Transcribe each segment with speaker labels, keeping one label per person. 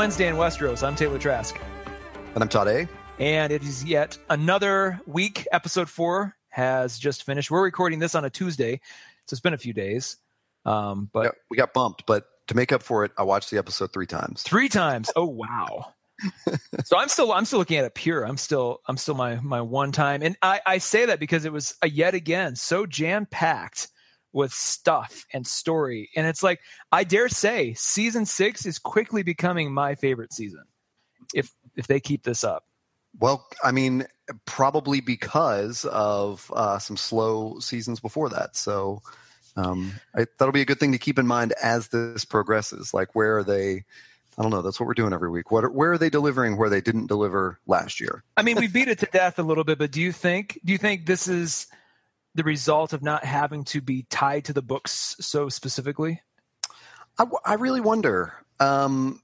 Speaker 1: Wednesday in Westeros. I'm Taylor Trask.
Speaker 2: And I'm Todd A.
Speaker 1: And it is yet another week. Episode four has just finished. We're recording this on a Tuesday, so it's been a few days. Um, but
Speaker 2: yeah, we got bumped, but to make up for it, I watched the episode three times.
Speaker 1: Three times. Oh wow. so I'm still I'm still looking at it pure. I'm still I'm still my my one time, and I I say that because it was a, yet again so jam packed with stuff and story, and it's like I dare say season six is quickly becoming my favorite season. If if they keep this up.
Speaker 2: Well, I mean, probably because of uh, some slow seasons before that. So um, I, that'll be a good thing to keep in mind as this progresses. Like, where are they? I don't know. That's what we're doing every week. What, where are they delivering where they didn't deliver last year?
Speaker 1: I mean, we beat it to death a little bit, but do you think do you think this is the result of not having to be tied to the books so specifically?
Speaker 2: I, I really wonder. Um,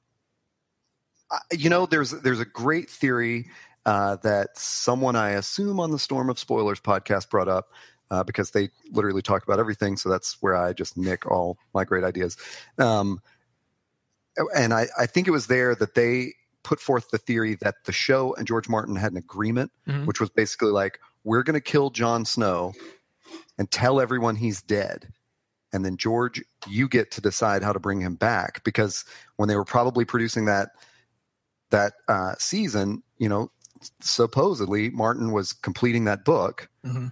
Speaker 2: you know, there's there's a great theory uh, that someone I assume on the Storm of Spoilers podcast brought up uh, because they literally talk about everything. So that's where I just nick all my great ideas. Um, and I, I think it was there that they put forth the theory that the show and George Martin had an agreement, mm-hmm. which was basically like, we're going to kill Jon Snow and tell everyone he's dead. And then George, you get to decide how to bring him back because when they were probably producing that that uh, season, you know, supposedly Martin was completing that book, mm-hmm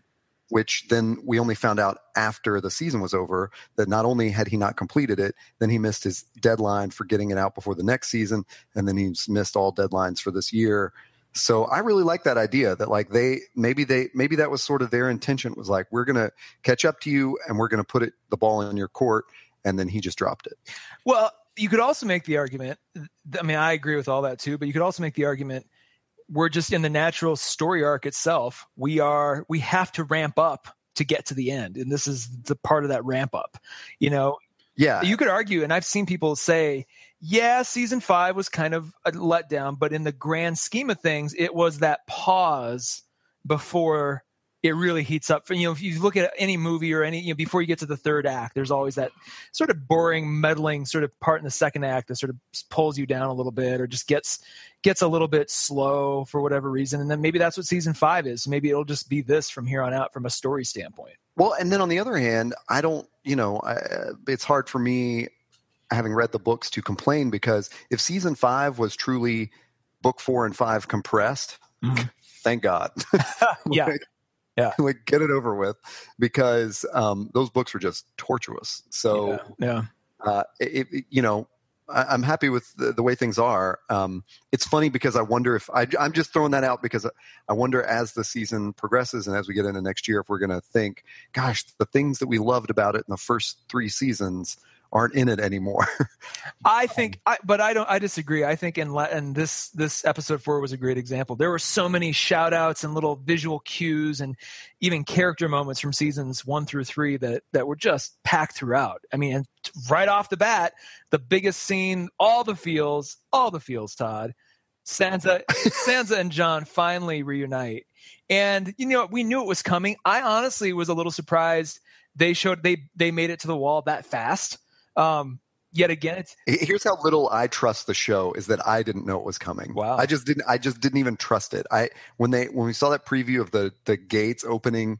Speaker 2: which then we only found out after the season was over that not only had he not completed it, then he missed his deadline for getting it out before the next season, and then he's missed all deadlines for this year. So I really like that idea that like they maybe they maybe that was sort of their intention was like we're gonna catch up to you and we're gonna put it the ball in your court, and then he just dropped it.
Speaker 1: Well, you could also make the argument. I mean, I agree with all that too, but you could also make the argument we're just in the natural story arc itself. We are we have to ramp up to get to the end, and this is the part of that ramp up. You know,
Speaker 2: yeah.
Speaker 1: You could argue, and I've seen people say, yeah, season five was kind of a letdown, but in the grand scheme of things, it was that pause before it really heats up. You know, if you look at any movie or any, you know, before you get to the third act, there's always that sort of boring, meddling sort of part in the second act that sort of pulls you down a little bit or just gets gets a little bit slow for whatever reason. And then maybe that's what season five is. Maybe it'll just be this from here on out from a story standpoint.
Speaker 2: Well, and then on the other hand, I don't, you know, I, it's hard for me having read the books to complain because if season five was truly book four and five compressed, mm-hmm. thank God.
Speaker 1: yeah. Yeah.
Speaker 2: like get it over with because um, those books were just tortuous. So,
Speaker 1: yeah. yeah.
Speaker 2: Uh, it, it, you know, I, am happy with the, the, way things are. Um, it's funny because I wonder if I, am just throwing that out because I wonder as the season progresses and as we get into next year, if we're going to think, gosh, the things that we loved about it in the first three seasons aren't in it anymore.
Speaker 1: I think, um, I, but I don't. I disagree. I think in and this this episode four was a great example. There were so many shout outs and little visual cues and even character moments from seasons one through three that that were just packed throughout. I mean, right off the bat, the biggest scene, all the feels, all the feels. Todd, Sansa, Sansa and Jon finally reunite, and you know we knew it was coming. I honestly was a little surprised they showed they they made it to the wall that fast um, yet again, it's
Speaker 2: here's how little I trust the show is that I didn't know it was coming.
Speaker 1: Wow,
Speaker 2: I just didn't. I just didn't even trust it. I when they when we saw that preview of the the gates opening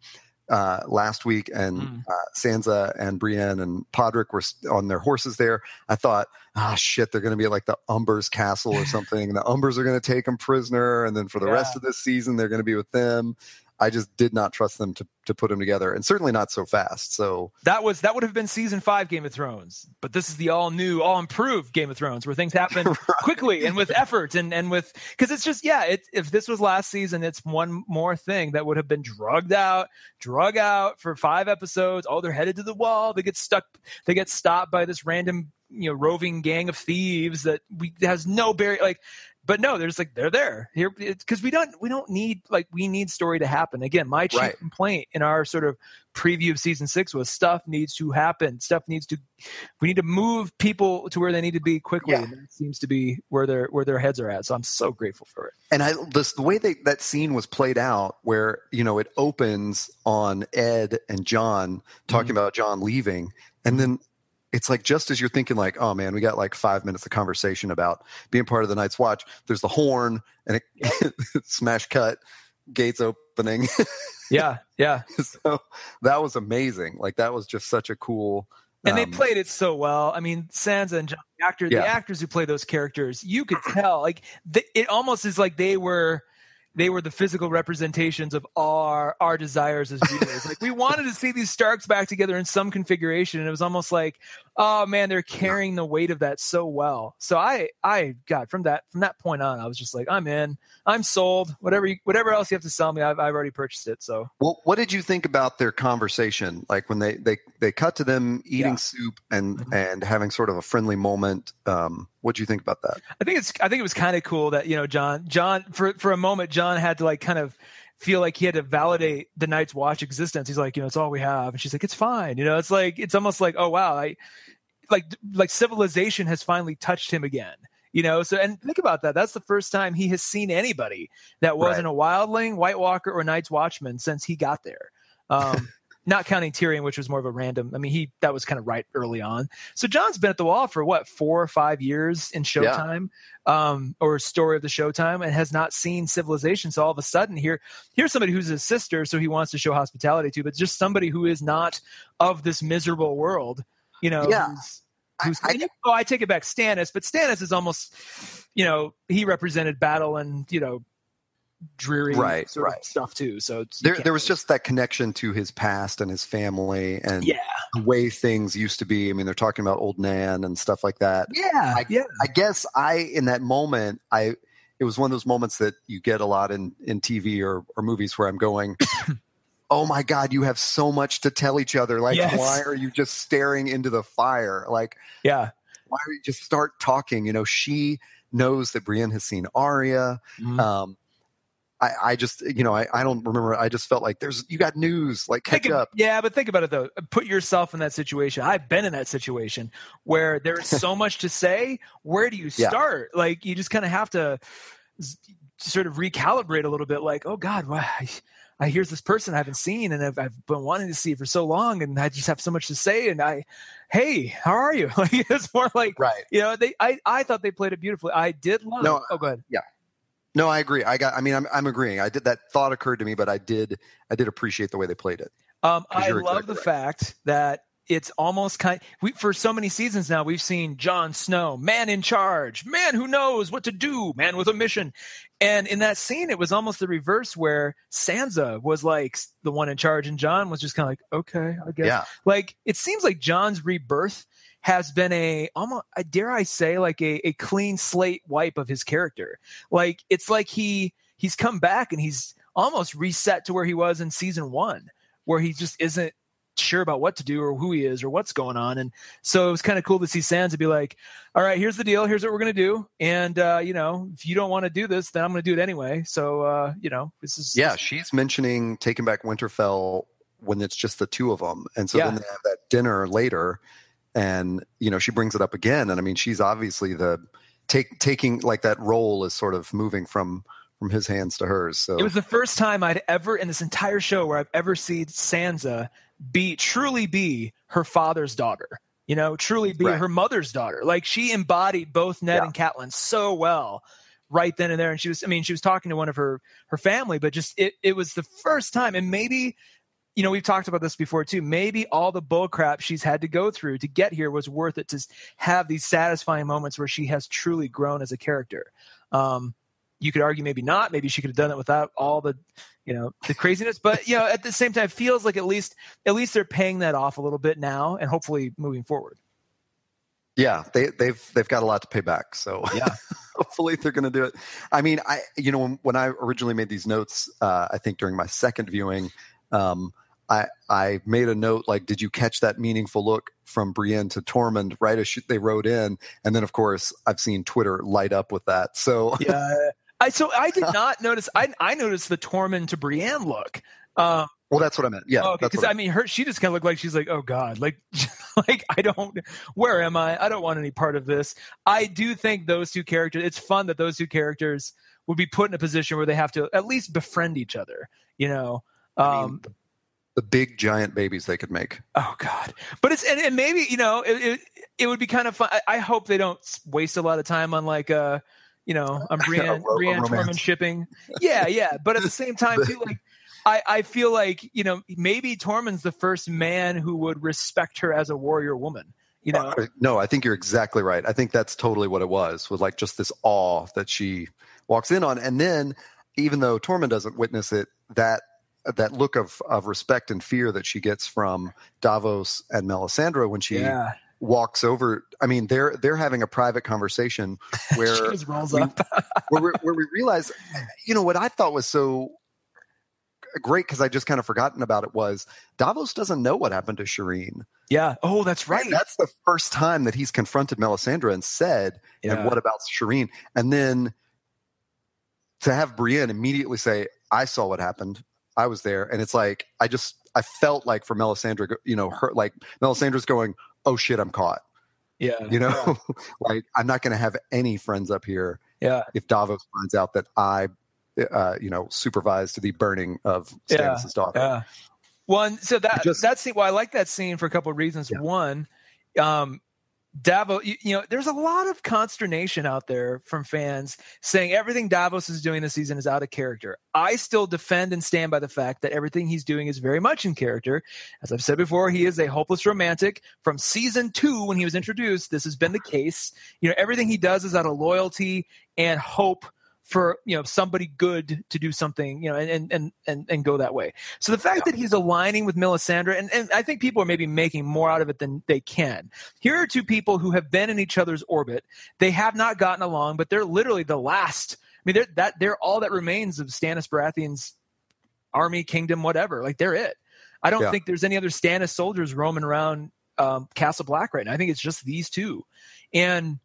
Speaker 2: uh, last week, and mm. uh, Sansa and Brienne and Podrick were on their horses there. I thought, ah, oh, shit, they're going to be like the Umbers castle or something. the Umbers are going to take them prisoner, and then for the yeah. rest of this season, they're going to be with them. I just did not trust them to to put them together, and certainly not so fast. So
Speaker 1: that was that would have been season five Game of Thrones, but this is the all new, all improved Game of Thrones, where things happen right. quickly and with effort and and with because it's just yeah, it, if this was last season, it's one more thing that would have been drugged out, drug out for five episodes. Oh, they're headed to the wall. They get stuck. They get stopped by this random you know roving gang of thieves that we has no barrier like but no, there's like they're there here because we don't we don't need like we need story to happen. Again, my chief right. complaint in our sort of preview of season six was stuff needs to happen. Stuff needs to we need to move people to where they need to be quickly. Yeah. And that seems to be where their where their heads are at. So I'm so grateful for it.
Speaker 2: And I this the way they, that scene was played out, where you know it opens on Edd and Jon talking mm-hmm. about Jon leaving, and then it's like just as you're thinking like, oh man, we got like five minutes of conversation about being part of the Night's Watch. There's the horn and it smash cut, gates opening.
Speaker 1: yeah, yeah.
Speaker 2: so that was amazing. Like that was just such a cool.
Speaker 1: And they um, played it so well. I mean, Sansa and Jon, the actor, yeah. the actors who play those characters, you could tell. Like it almost is like they were they were the physical representations of our our desires as viewers. like we wanted to see these Starks back together in some configuration, and it was almost like, oh man, they're carrying the weight of that so well. So I I got from that from that point on, I was just like, I'm in, I'm sold. Whatever you, whatever else you have to sell me, I've I've already purchased it. So
Speaker 2: well, what did you think about their conversation? Like when they they they cut to them eating yeah. soup and mm-hmm. and having sort of a friendly moment. Um, what do you think about that?
Speaker 1: I think it's I think it was kind of cool that you know Jon Jon for for a moment Jon had to like kind of feel like he had to validate the Night's Watch existence. He's like, you know, it's all we have, and she's like, it's fine. You know, it's like it's almost like, oh wow, I like like civilization has finally touched him again. You know, so and think about that. That's the first time he has seen anybody that wasn't right. a wildling, White Walker, or Night's Watchman since he got there. Um, not counting Tyrion, which was more of a random. I mean, he that was kind of right early on. So Jon's been at the wall for what four or five years in Showtime, yeah. um, or story of the Showtime, and has not seen Civilization. So all of a sudden, here here's somebody who's his sister, so he wants to show hospitality to, but just somebody who is not of this miserable world. You know,
Speaker 2: yeah.
Speaker 1: Who's, I, I, oh, I take it back, Stannis, but Stannis is almost, you know, he represented battle and you know dreary
Speaker 2: right,
Speaker 1: sort
Speaker 2: right.
Speaker 1: of stuff too. So
Speaker 2: there, there was just that connection to his past and his family and
Speaker 1: yeah.
Speaker 2: the way things used to be. I mean, they're talking about old Nan and stuff like that.
Speaker 1: Yeah,
Speaker 2: I,
Speaker 1: yeah.
Speaker 2: I guess I in that moment, I it was one of those moments that you get a lot in in TV or or movies where I'm going. oh my god you have so much to tell each other like yes. why are you just staring into the fire like
Speaker 1: yeah
Speaker 2: why are you just start talking you know she knows that Brienne has seen Arya. Mm-hmm. Um, I, I just you know I, I don't remember. I just felt like there's you got news like catch
Speaker 1: think
Speaker 2: up.
Speaker 1: yeah but think about it though. Put yourself in that situation. I've been in that situation where there's so much to say. Where do you start? Yeah. like you just kind of have to sort of recalibrate a little bit like oh God why I, I here's this person I haven't seen and I've, I've been wanting to see for so long and I just have so much to say and I hey how are you? Like it's more like
Speaker 2: right.
Speaker 1: you know they I I thought they played it beautifully. I did love
Speaker 2: no,
Speaker 1: oh go ahead.
Speaker 2: yeah no, I agree. I got. I mean, I'm I'm agreeing. I did that thought occurred to me, but I did I did appreciate the way they played it.
Speaker 1: Um, I love exactly the right. fact that it's almost kind. We for so many seasons now we've seen Jon Snow, man in charge, man who knows what to do, man with a mission, and in that scene it was almost the reverse where Sansa was like the one in charge, and Jon was just kind of like, okay, I guess.
Speaker 2: Yeah.
Speaker 1: Like it seems like Jon's rebirth has been a almost dare I say like a, a clean slate wipe of his character. Like it's like he he's come back and he's almost reset to where he was in season one, where he just isn't sure about what to do or who he is or what's going on. And so it was kind of cool to see Sansa be like, all right, here's the deal. Here's what we're going to do. And, uh, you know, if you don't want to do this, then I'm going to do it anyway. So, uh, you know, this is.
Speaker 2: Yeah, she's mentioning taking back Winterfell when it's just the two of them. And so
Speaker 1: yeah.
Speaker 2: then they have that dinner later and you know she brings it up again and i mean she's obviously the take taking like that role is sort of moving from from his hands to hers so
Speaker 1: it was the first time i'd ever in this entire show where i've ever seen sansa be truly be her father's daughter you know truly be right. her mother's daughter like she embodied both ned yeah. and Catelyn so well right then and there and she was i mean she was talking to one of her her family but just it it was the first time and maybe you know, we've talked about this before too. Maybe all the bullcrap she's had to go through to get here was worth it to have these satisfying moments where she has truly grown as a character. Um, you could argue maybe not. Maybe she could have done it without all the, you know, the craziness. But you know, at the same time, feels like at least at least they're paying that off a little bit now, and hopefully moving forward.
Speaker 2: Yeah, they, they've they've got a lot to pay back. So
Speaker 1: yeah,
Speaker 2: hopefully they're going to do it. I mean, I you know when, when I originally made these notes, uh, I think during my second viewing, um, I I made a note like, did you catch that meaningful look from Brienne to Tormund right as she, they rode in? And then of course I've seen Twitter light up with that. So
Speaker 1: yeah, I so I did not notice. I I noticed the Tormund to Brienne look. Um,
Speaker 2: well, that's what I meant. Yeah,
Speaker 1: because
Speaker 2: I,
Speaker 1: I mean, her she just kind of looked like she's like, oh god, like like I don't. Where am I? I don't want any part of this. I do think those two characters. It's fun that those two characters would be put in a position where they have to at least befriend each other. You know. Um, I mean,
Speaker 2: the big giant babies they could make.
Speaker 1: Oh God! But it's and, and maybe you know it, it, it would be kind of fun. I, I, hope they don't waste a lot of time on like uh you know on Brienne Brienne Tormund shipping. Yeah, yeah. But at the same time too, like I I feel like you know maybe Tormund's the first man who would respect her as a warrior woman. You know? Uh,
Speaker 2: no, I think you're exactly right. I think that's totally what it was. With like just this awe that she walks in on, and then even though Tormund doesn't witness it, that that look of of respect and fear that she gets from Davos and Melisandre when she yeah. walks over. I mean, they're they're having a private conversation where we, where, we, where we realize, you know, what I thought was so great because I just kind of forgotten about it was Davos doesn't know what happened to Shireen.
Speaker 1: Yeah. Oh, that's right.
Speaker 2: That's the first time that he's confronted Melisandre and said, yeah. "And what about Shireen?" And then to have Brienne immediately say, "I saw what happened. I was there, and it's like I just I felt like for Melisandre, you know, her like Melisandre's going, "Oh shit, I'm caught."
Speaker 1: Yeah,
Speaker 2: you know, yeah. like I'm not going to have any friends up here.
Speaker 1: Yeah,
Speaker 2: if Davos finds out that I, uh, you know, supervised the burning of Stannis'
Speaker 1: yeah.
Speaker 2: daughter.
Speaker 1: Yeah. One, so that just, that scene. Well, I like that scene for a couple of reasons. Yeah. One, um, Davos, you, you, know, there's a lot of consternation out there from fans saying everything Davos is doing this season is out of character. I still defend and stand by the fact that everything he's doing is very much in character. As I've said before, he is a hopeless romantic from season two when he was introduced. This has been the case. You know, everything he does is out of loyalty and hope for you know somebody good to do something you know and and and and go that way. So the fact yeah. that he's aligning with melisandre and, and i think people are maybe making more out of it than they can. Here are two people who have been in each other's orbit. They have not gotten along but they're literally the last. I mean they're that they're all that remains of stannis baratheon's army kingdom whatever. Like they're it. I don't yeah. think there's any other stannis soldiers roaming around um, castle black right now. I think it's just these two. And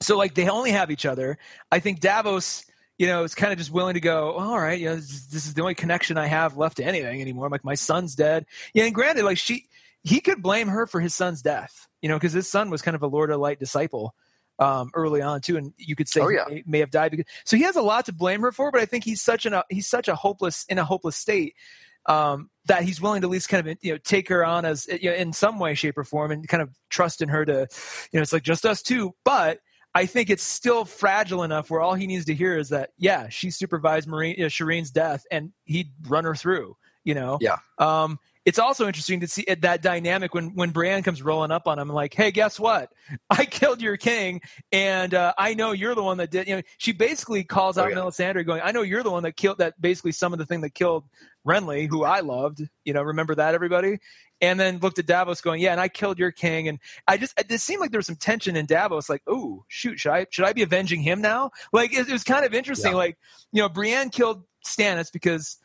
Speaker 1: so like they only have each other. I think Davos, you know, is kind of just willing to go, all right, you know, this, this, is the only connection I have left to anything anymore. I'm like my son's dead. Yeah, and granted, like she, he could blame her for his son's death, you know, because his son was kind of a Lord of Light disciple um, early on too, and you could say
Speaker 2: oh, yeah.
Speaker 1: he may, may, have died because. So he has a lot to blame her for, but I think he's such an he's such a hopeless in a hopeless state um, that he's willing to at least kind of you know take her on as you know, in some way, shape, or form, and kind of trust in her to, you know, it's like just us two, but I think it's still fragile enough where all he needs to hear is that, yeah, she supervised Marine, uh, Shireen's death and he'd run her through, you know?
Speaker 2: Yeah.
Speaker 1: Um, it's also interesting to see that dynamic when when Brienne comes rolling up on him, like, "Hey, guess what? I killed your king, and uh, I know you're the one that did." You know, she basically calls oh, out oh, yeah. Melisandre, going, "I know you're the one that killed that. Basically, some of the thing that killed Renly, who I loved. You know, remember that everybody." And then looked at Davos, going, "Yeah, and I killed your king." And I just it seemed like there was some tension in Davos, like, "Oh, shoot, should I should I be avenging him now?" Like it, it was kind of interesting. Yeah. Like you know, Brienne killed Stannis because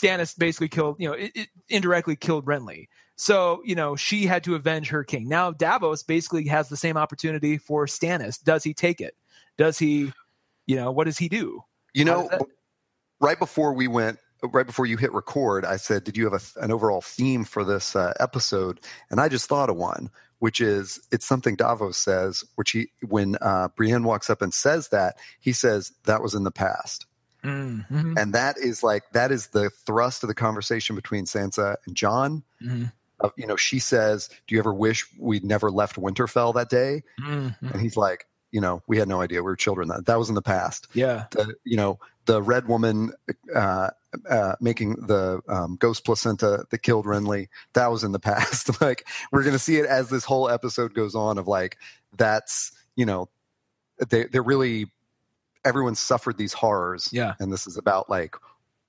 Speaker 1: Stannis basically killed, you know, it, it indirectly killed Renly. So, you know, she had to avenge her king. Now Davos basically has the same opportunity for Stannis. Does he take it? Does he, you know, what does he do?
Speaker 2: You know, right before we went, right before you hit record, I said, "Did you have a, an overall theme for this uh, episode?" And I just thought of one, which is it's something Davos says, which he when uh, Brienne walks up and says that he says that was in the past. Mm-hmm. And that is like that is the thrust of the conversation between Sansa and Jon. Mm-hmm. Uh, you know, she says, "Do you ever wish we'd never left Winterfell that day?" Mm-hmm. And he's like, "You know, we had no idea. We were children. That that was in the past."
Speaker 1: Yeah.
Speaker 2: The, you know, the red woman uh, uh, making the um, ghost placenta that killed Renly. That was in the past. like we're gonna see it as this whole episode goes on. Of like that's you know they they're really everyone suffered these horrors.
Speaker 1: Yeah.
Speaker 2: And this is about like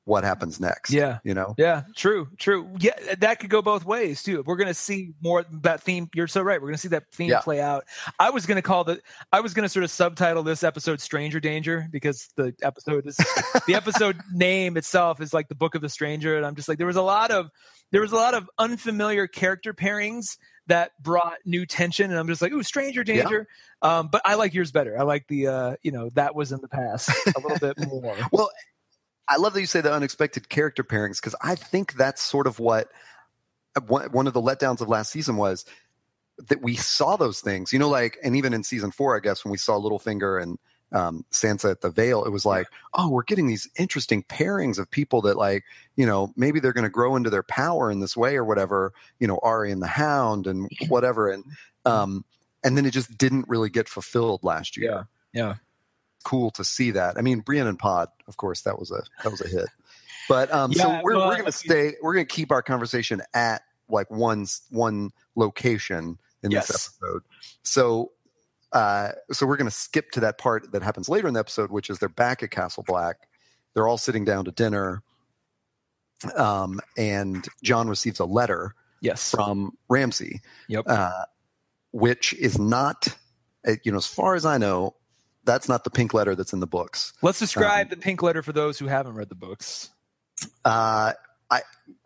Speaker 2: what happens next.
Speaker 1: Yeah.
Speaker 2: You know?
Speaker 1: Yeah. True. True. Yeah. That could go both ways too. We're going to see more that theme. You're so right. We're going to see that theme yeah. play out. I was going to call the, I was going to sort of subtitle this episode Stranger Danger because the episode is, the episode name itself is like the book of the stranger. And I'm just like, there was a lot of, there was a lot of unfamiliar character pairings that brought new tension. And I'm just like, ooh, stranger danger. Yeah. Um, but I like yours better. I like the, uh, you know, that was in the past a little bit more.
Speaker 2: well, I love that you say the unexpected character pairings because I think that's sort of what one of the letdowns of last season was that we saw those things, you know, like, and even in season four, I guess, when we saw Littlefinger and um, Sansa at the Vale, it was like, oh, we're getting these interesting pairings of people that like, you know, maybe they're going to grow into their power in this way or whatever. You know, Arya and the Hound and whatever, and um, and then it just didn't really get fulfilled last year.
Speaker 1: Yeah, yeah.
Speaker 2: Cool to see that. I mean, Brienne and Pod, of course, that was a that was a hit. But um,
Speaker 1: Yeah,
Speaker 2: so we're
Speaker 1: well,
Speaker 2: we're going to stay. We're to keep our conversation at like one one location in
Speaker 1: Yes.
Speaker 2: this episode. So, uh, so we're going to skip to that part that happens later in the episode, which is they're back at Castle Black. They're all sitting down to dinner, um, and Jon receives a letter
Speaker 1: Yes.
Speaker 2: from Ramsay,
Speaker 1: Yep.
Speaker 2: uh, which is not, uh, you know, as far as I know, that's not the pink letter that's in the books.
Speaker 1: Let's describe
Speaker 2: um,
Speaker 1: the pink letter for those who haven't read the books.
Speaker 2: Uh, I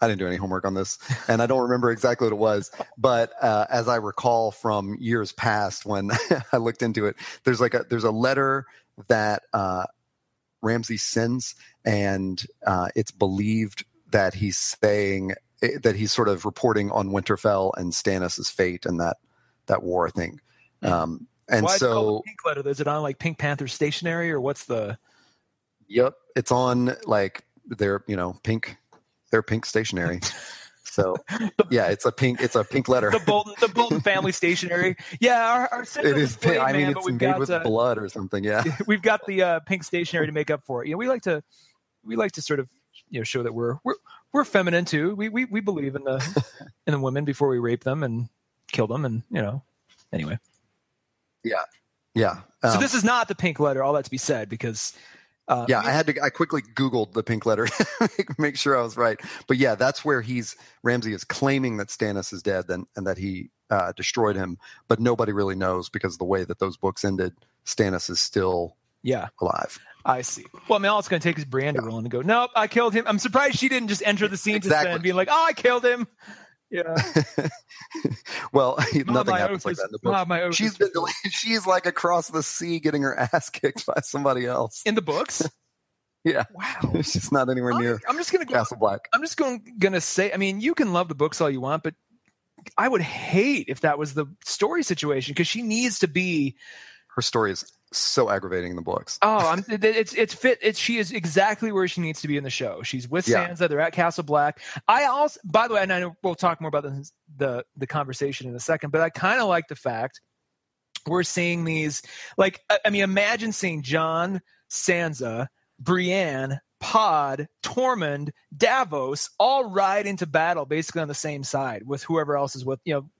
Speaker 2: I didn't do any homework on this, and I don't remember exactly what it was. But uh, as I recall from years past, when I looked into it, there's like a there's a letter that uh, Ramsay sends, and uh, it's believed that he's saying eh, that he's sort of reporting on Winterfell and Stannis' fate and that that war thing. Um, and
Speaker 1: Why is it called
Speaker 2: so
Speaker 1: the pink letter? Is it on like Pink Panther stationery or what's the?
Speaker 2: Yep, it's on like their you know pink, their pink stationery. so yeah, it's a pink. It's a pink letter.
Speaker 1: The Bolton, the Bolton family stationery. Yeah, our, our
Speaker 2: it is. Pink. I mean,
Speaker 1: man,
Speaker 2: it's made
Speaker 1: got,
Speaker 2: with
Speaker 1: uh,
Speaker 2: blood or something. Yeah.
Speaker 1: we've got the uh, pink stationery to make up for it. You know, we like to we like to sort of you know show that we're we're we're feminine too. We we we believe in the in the women before we rape them and kill them, and you know. Anyway,
Speaker 2: Yeah. Yeah.
Speaker 1: So
Speaker 2: Um,
Speaker 1: this is not the pink letter. All that to be said, because uh,
Speaker 2: yeah, I had to. I quickly Googled the pink letter, to make- sure I was right. But yeah, that's where he's Ramsay is claiming that Stannis is dead and, and that he uh, destroyed him, but nobody really knows because the way that those books ended, Stannis is still
Speaker 1: yeah,
Speaker 2: alive.
Speaker 1: I see. Well, I mean, all it's going to take is Brienne to roll in and go, "Nope, I killed him." I'm surprised she didn't just enter the scene to
Speaker 2: Exactly.
Speaker 1: then being like, "Oh, I killed him." Yeah,
Speaker 2: well, nothing happens like that in the
Speaker 1: is-
Speaker 2: books.
Speaker 1: Ma, my oath
Speaker 2: She's been she's like across the sea getting her ass kicked by somebody else.
Speaker 1: in the books.
Speaker 2: Yeah.
Speaker 1: Wow.
Speaker 2: She's not anywhere near
Speaker 1: I'm, I'm just going to go.
Speaker 2: Castle Black.
Speaker 1: I'm just going gonna say. I mean, you can love the books all you want, but I would hate if that was the story situation because she needs to be.
Speaker 2: Her story is so aggravating in the books.
Speaker 1: Oh, I'm, it's it's fit. It's she is exactly where she needs to be in the show. She's with
Speaker 2: Yeah.
Speaker 1: Sansa. They're at Castle Black. I also, by the way, and I know we'll talk more about the the, the conversation in a second, but I kind of like the fact we're seeing these. Like, I, I mean, imagine seeing Jon, Sansa, Brienne, Pod, Tormund, Davos all ride into battle basically on the same side with whoever else is with you know.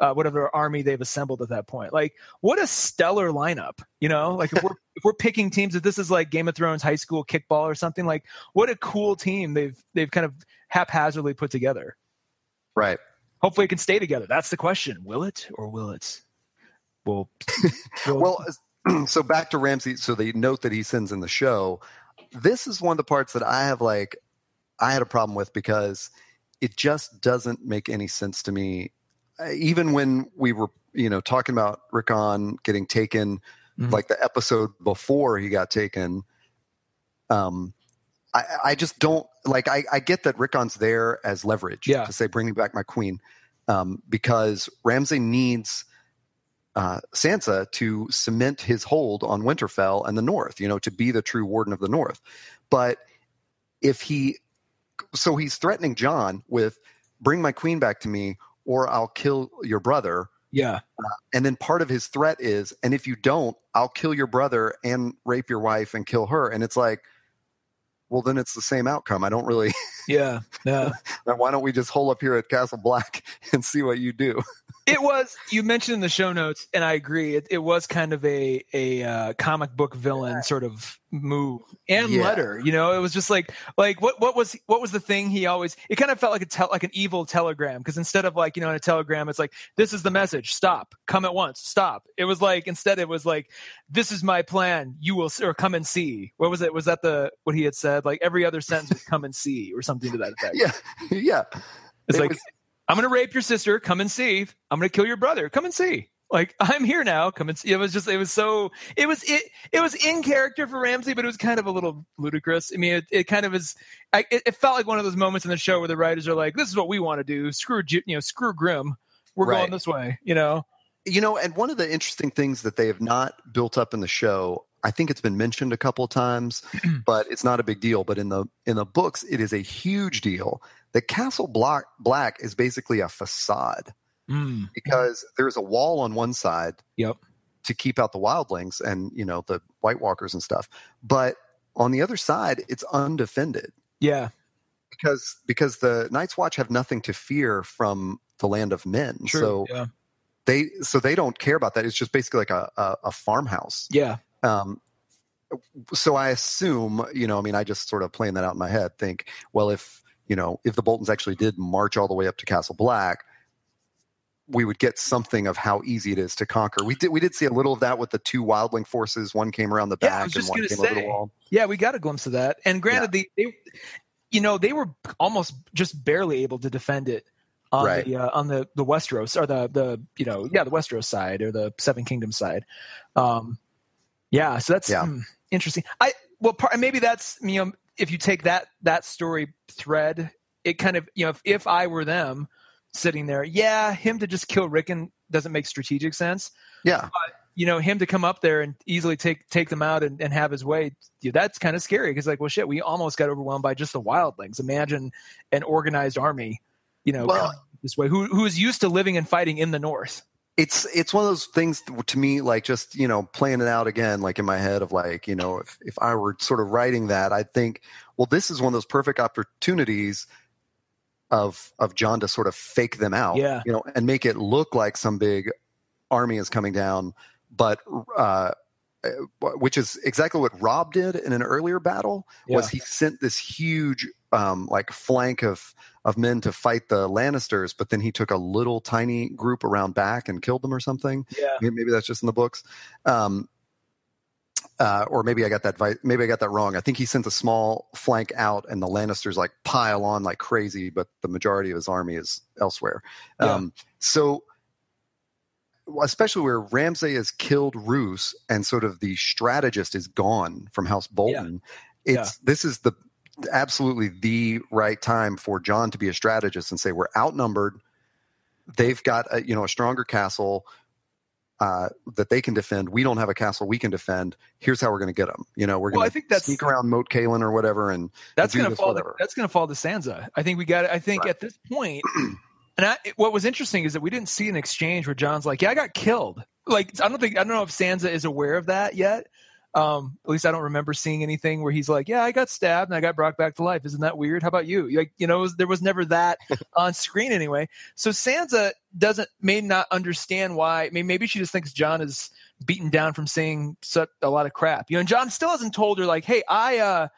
Speaker 1: Uh, whatever army they've assembled at that point, like what a stellar lineup, you know. Like if we're if we're picking teams, if this is like Game of Thrones high school kickball or something, like what a cool team they've they've kind of haphazardly put together.
Speaker 2: Right.
Speaker 1: Hopefully, it can stay together. That's the question: Will it or will it? Well,
Speaker 2: Well, so back to Ramsay. So the note that he sends in the show. This is one of the parts that I have like, I had a problem with because it just doesn't make any sense to me. Even when we were, you know, talking about Rickon getting taken,
Speaker 1: Mhm.
Speaker 2: like the episode before he got taken, um, I, I just don't like. I, I get that Rickon's there as leverage
Speaker 1: Yeah.
Speaker 2: to say, "Bring me back my queen," um, because Ramsay needs uh, Sansa to cement his hold on Winterfell and the North, you know, to be the true warden of the North. But if he, so he's threatening Jon with, bring my queen back to me or I'll kill your brother.
Speaker 1: yeah, uh,
Speaker 2: And then part of his threat is, and if you don't, I'll kill your brother and rape your wife and kill her. And it's like, well, then it's the same outcome. I don't really,
Speaker 1: yeah, yeah.
Speaker 2: why don't we just hole up here at Castle Black and see what you do?
Speaker 1: It was you mentioned in the show notes, and I agree. It, it was kind of a a uh, comic book villain sort of move and
Speaker 2: Yeah.
Speaker 1: letter. You know, it was just like like what what was what was the thing he always? It kind of felt like a tel- like an evil telegram because instead of like you know in a telegram, it's like this is the message. Stop. Come at once. Stop. It was like instead it was like this is my plan. You will or come and see. What was it? Was that the what he had said? Like every other sentence was come and see or something to that effect.
Speaker 2: yeah. Yeah.
Speaker 1: It's
Speaker 2: It
Speaker 1: like,
Speaker 2: was-
Speaker 1: I'm going to rape your sister. Come and see. I'm going to kill your brother. Come and see. Like I'm here now. Come and see. It was just, it was so, it was, it, it was in character for Ramsay, but it was kind of a little ludicrous. I mean, it, it kind of is, I, it, it felt like one of those moments in the show where the writers are like, this is what we want to do. Screw, you know, screw Grim. We're
Speaker 2: Right.
Speaker 1: going this way, you know?
Speaker 2: you know, and one of the interesting things that they have not built up in the show, I think it's been mentioned a couple of times, but it's not a big deal. But in the in the books, it is a huge deal. The Castle Black Black is basically a facade
Speaker 1: Mm.
Speaker 2: because there's a wall on one side
Speaker 1: Yep.
Speaker 2: to keep out the wildlings and you know the White Walkers and stuff, but on the other side, it's undefended
Speaker 1: Yeah.
Speaker 2: because because the Night's Watch have nothing to fear from the land of men.
Speaker 1: True.
Speaker 2: So
Speaker 1: yeah.
Speaker 2: they so they don't care about that. It's just basically like a a, a farmhouse.
Speaker 1: Yeah.
Speaker 2: Um, so I assume, you know, I mean, I just sort of playing that out in my head. Think, well, if you know, if the Boltons actually did march all the way up to Castle Black, we would get something of how easy it is to conquer. We did we did see a little of that with the two wildling forces. One came around the
Speaker 1: Yeah, I
Speaker 2: back
Speaker 1: was
Speaker 2: and
Speaker 1: just
Speaker 2: one
Speaker 1: gonna
Speaker 2: over
Speaker 1: say.
Speaker 2: the wall.
Speaker 1: Yeah, we got a glimpse of that. And granted, they, they, you know, they were almost just barely able to defend it on
Speaker 2: Right.
Speaker 1: the uh, on the the Westeros or the the you know yeah the Westeros side or the Seven Kingdoms side. Um, yeah, so that's
Speaker 2: Yeah.
Speaker 1: hmm, interesting. I well, part, maybe that's you know if you take that that story thread, it kind of you know if, if I were them sitting there, yeah, him to just kill Rickon doesn't make strategic sense.
Speaker 2: Yeah,
Speaker 1: you know him to come up there and easily take take them out and, and have his way that's kind of scary because like well shit we almost got overwhelmed by just the wildlings. Imagine an organized army you know
Speaker 2: Well-
Speaker 1: this way who who is used to living and fighting in the north
Speaker 2: it's it's one of those things to me like just you know playing it out again like in my head of like you know if if i were sort of writing that i'd think well this is one of those perfect opportunities of of jon to sort of fake them out
Speaker 1: Yeah.
Speaker 2: you know and make it look like some big army is coming down but uh which is exactly what robb did in an earlier battle was he sent this huge um like flank of of men to fight the lannisters but then he took a little tiny group around back and killed them or something
Speaker 1: yeah
Speaker 2: Maybe- maybe that's just in the books um uh, or maybe I got that vi- maybe I got that wrong. I think he sent a small flank out, and the Lannisters like pile on like crazy, but the majority of his army is elsewhere.
Speaker 1: Yeah.
Speaker 2: Um, so, especially where Ramsay has killed Roose, and sort of the strategist is gone from House Bolton. It's this is the absolutely the right time for Jon to be a strategist and say we're outnumbered. They've got a, you know a stronger castle uh, that they can defend. We don't have a castle we can defend. Here's how we're going to get them. You know, we're
Speaker 1: Well,
Speaker 2: going
Speaker 1: I
Speaker 2: to sneak around Moat Cailin or whatever, and
Speaker 1: that's fall to,
Speaker 2: whatever.
Speaker 1: that's gonna fall to sansa i think we got i think
Speaker 2: Right.
Speaker 1: at this point and I, what was interesting is that we didn't see an exchange where jon's like yeah i got killed. Like i don't think i don't know if sansa is aware of that yet. Um at least i don't remember seeing anything where he's like yeah i got stabbed and i got brought back to life. Isn't that weird? How about you? Like you know was, there was never that on screen anyway. So sansa doesn't may not understand why I mean, maybe she just thinks jon is beaten down from saying such a lot of crap. You know and jon still hasn't told her like hey i uh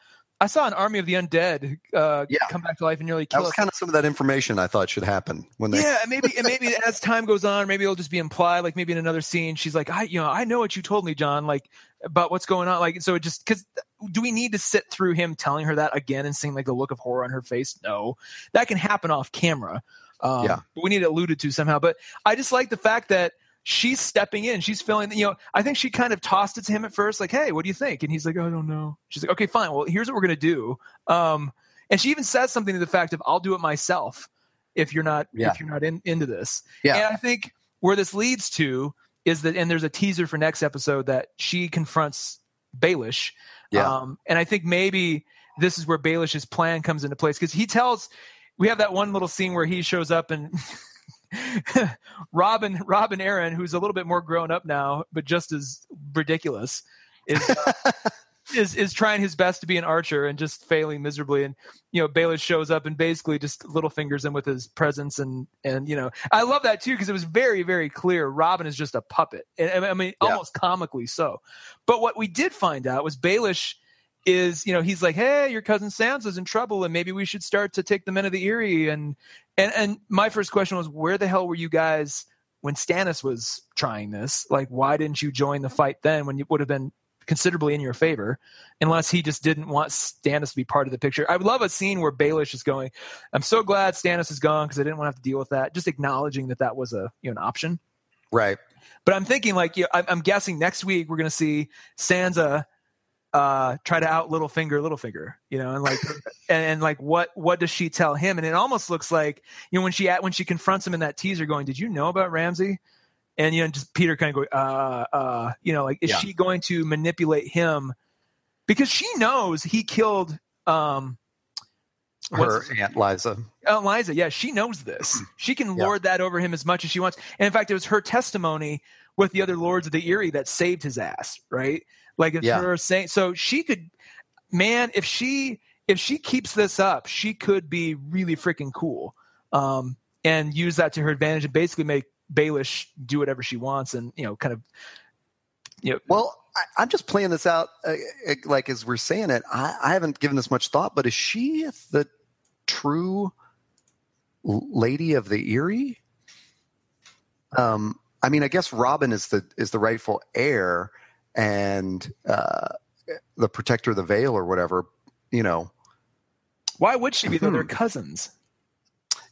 Speaker 1: I saw an army of the undead uh,
Speaker 2: Yeah.
Speaker 1: come back to life and nearly
Speaker 2: that
Speaker 1: kill
Speaker 2: was
Speaker 1: us.
Speaker 2: kind of some of that information I thought should happen when they.
Speaker 1: Yeah, and maybe and maybe as time goes on, maybe it'll just be implied. Like maybe in another scene, she's like, "I, you know, I know what you told me, Jon. Like about what's going on. Like, so it just because do we need to sit through him telling her that again and seeing like the look of horror on her face? No, that can happen off camera. Um,
Speaker 2: Yeah.
Speaker 1: but we need it alluded to somehow. But I just like the fact that she's stepping in. She's feeling, you know, I think she kind of tossed it to him at first, like, "Hey, what do you think?" And he's like, "I don't know." She's like, "Okay, fine. Well, here's what we're gonna do." Um, and she even says something to the fact of, "I'll do it myself if you're not
Speaker 2: Yeah.
Speaker 1: if you're not in, into this."
Speaker 2: Yeah.
Speaker 1: And I think where this leads to is that, and there's a teaser for next episode that she confronts Baelish.
Speaker 2: Yeah.
Speaker 1: Um, and I think maybe this is where Baelish's plan comes into place because he tells, we have that one little scene where he shows up and Robin, Robin Arryn, who's a little bit more grown up now, but just as ridiculous, is uh, is is trying his best to be an archer and just failing miserably. And you know, Baelish shows up and basically just little fingers him with his presence. And and you know, I love that too because it was very very clear. Robin is just a puppet. And, I mean,
Speaker 2: Yeah.
Speaker 1: almost comically so. But what we did find out was Baelish is you know he's like hey your cousin sansa's in trouble and maybe we should start to take the men of the Eyrie and and and my first question was where the hell were you guys when stannis was trying this? Like why didn't you join the fight then when it would have been considerably in your favor unless he just didn't want stannis to be part of the picture? I would love a scene where baelish is going i'm so glad stannis is gone because i didn't want to have to deal with that just acknowledging that that was a you know an option.
Speaker 2: Right.
Speaker 1: but I'm thinking like you know, I'm, I'm guessing next week we're going to see Sansa uh, try to out Littlefinger, Littlefinger, you know, and like and, and like what what does she tell him? And it almost looks like you know when she at when she confronts him in that teaser, going, "Did you know about Ramsay?" and you know just Petyr kind of go, uh, uh, you know, like is
Speaker 2: Yeah.
Speaker 1: she going to manipulate him because she knows he killed um
Speaker 2: Her aunt Lysa.
Speaker 1: Eliza, yeah, she knows this. She can
Speaker 2: Yeah.
Speaker 1: lord that over him as much as she wants. And in fact, it was her testimony with the other lords of the Eyrie that saved his ass, right? Like it's
Speaker 2: Yeah.
Speaker 1: her saying so she could man, if she if she keeps this up, she could be really freaking cool. Um and use that to her advantage and basically make Baelish do whatever she wants and you know kind of you know
Speaker 2: Well, I, I'm just playing this out, uh, uh, like as we're saying it. I, I haven't given this much thought, but is she the true lady of the Eyrie? Um, I mean, I guess Robin is the is the rightful heir and uh, the protector of the Vale or whatever. You know,
Speaker 1: why would she be though? They're
Speaker 2: Hmm.
Speaker 1: cousins.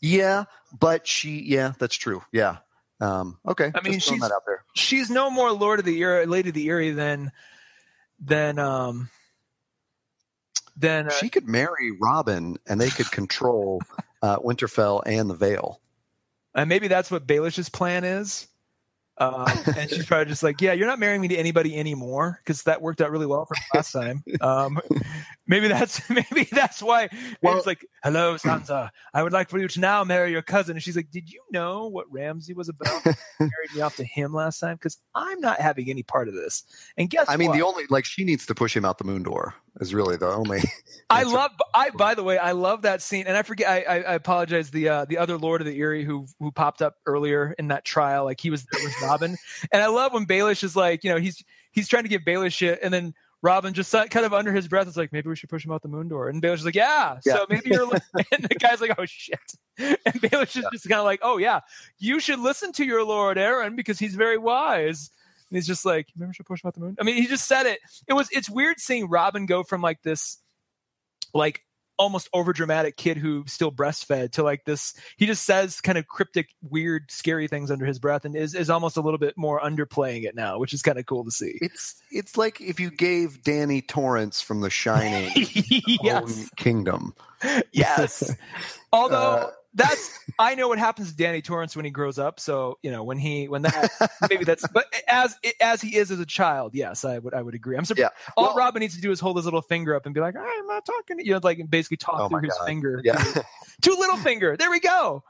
Speaker 2: yeah, but she, yeah, that's true. Yeah. Um, okay.
Speaker 1: I mean, she's-
Speaker 2: that out there.
Speaker 1: she's no more Lord of the Eyrie, Lady of the Eyrie than than um than uh,
Speaker 2: she could marry Robin, and they could control uh, Winterfell and the Vale.
Speaker 1: and maybe that's what Baelish's plan is. Uh, and she's probably just like, yeah, you're not marrying me to anybody anymore because that worked out really well for last time. Um, maybe that's maybe that's why
Speaker 2: Well-
Speaker 1: it's like, hello, Sansa, I would like for you to now marry your cousin. And she's like, did you know what Ramsay was about? Married me off to him last time because I'm not having any part of this. And guess
Speaker 2: I mean,
Speaker 1: what?
Speaker 2: the only like she needs to push him out the moon door is really the only.
Speaker 1: I love. I by the way, I love that scene, and I forget. I, I, I apologize. The uh, the other Lord of the Eyrie who who popped up earlier in that trial, like he was there with Robin, and I love when Baelish is like, you know, he's he's trying to give Baelish shit, and then Robin just kind of under his breath is like, maybe we should push him out the moon door, and Baelish is like, yeah,
Speaker 2: Yeah.
Speaker 1: so maybe you're, and the guy's like, oh shit, and Baelish is just kind of like, oh yeah, you should listen to your Lord Arryn because he's very wise. And he's just like, maybe we should push him the moon. I mean, he just said it. It was. It's weird seeing Robin go from like this like almost over dramatic kid who still breastfed to like this he just says kind of cryptic weird scary things under his breath and is, is almost a little bit more underplaying it now which is kind of cool to see
Speaker 2: It's it's like if you gave Danny Torrance from The Shining own
Speaker 1: yes
Speaker 2: kingdom.
Speaker 1: yes although
Speaker 2: Uh,
Speaker 1: that's i know what happens to danny torrance when he grows up so you know when he when that maybe that's but as as he is as a child yes i would i would agree i'm surprised
Speaker 2: Yeah.
Speaker 1: all
Speaker 2: Well-
Speaker 1: robin needs to do is hold his little finger up and be like ah, i'm not talking to you know like basically talk
Speaker 2: Oh
Speaker 1: through his
Speaker 2: God.
Speaker 1: finger
Speaker 2: Yeah,
Speaker 1: to little finger there we go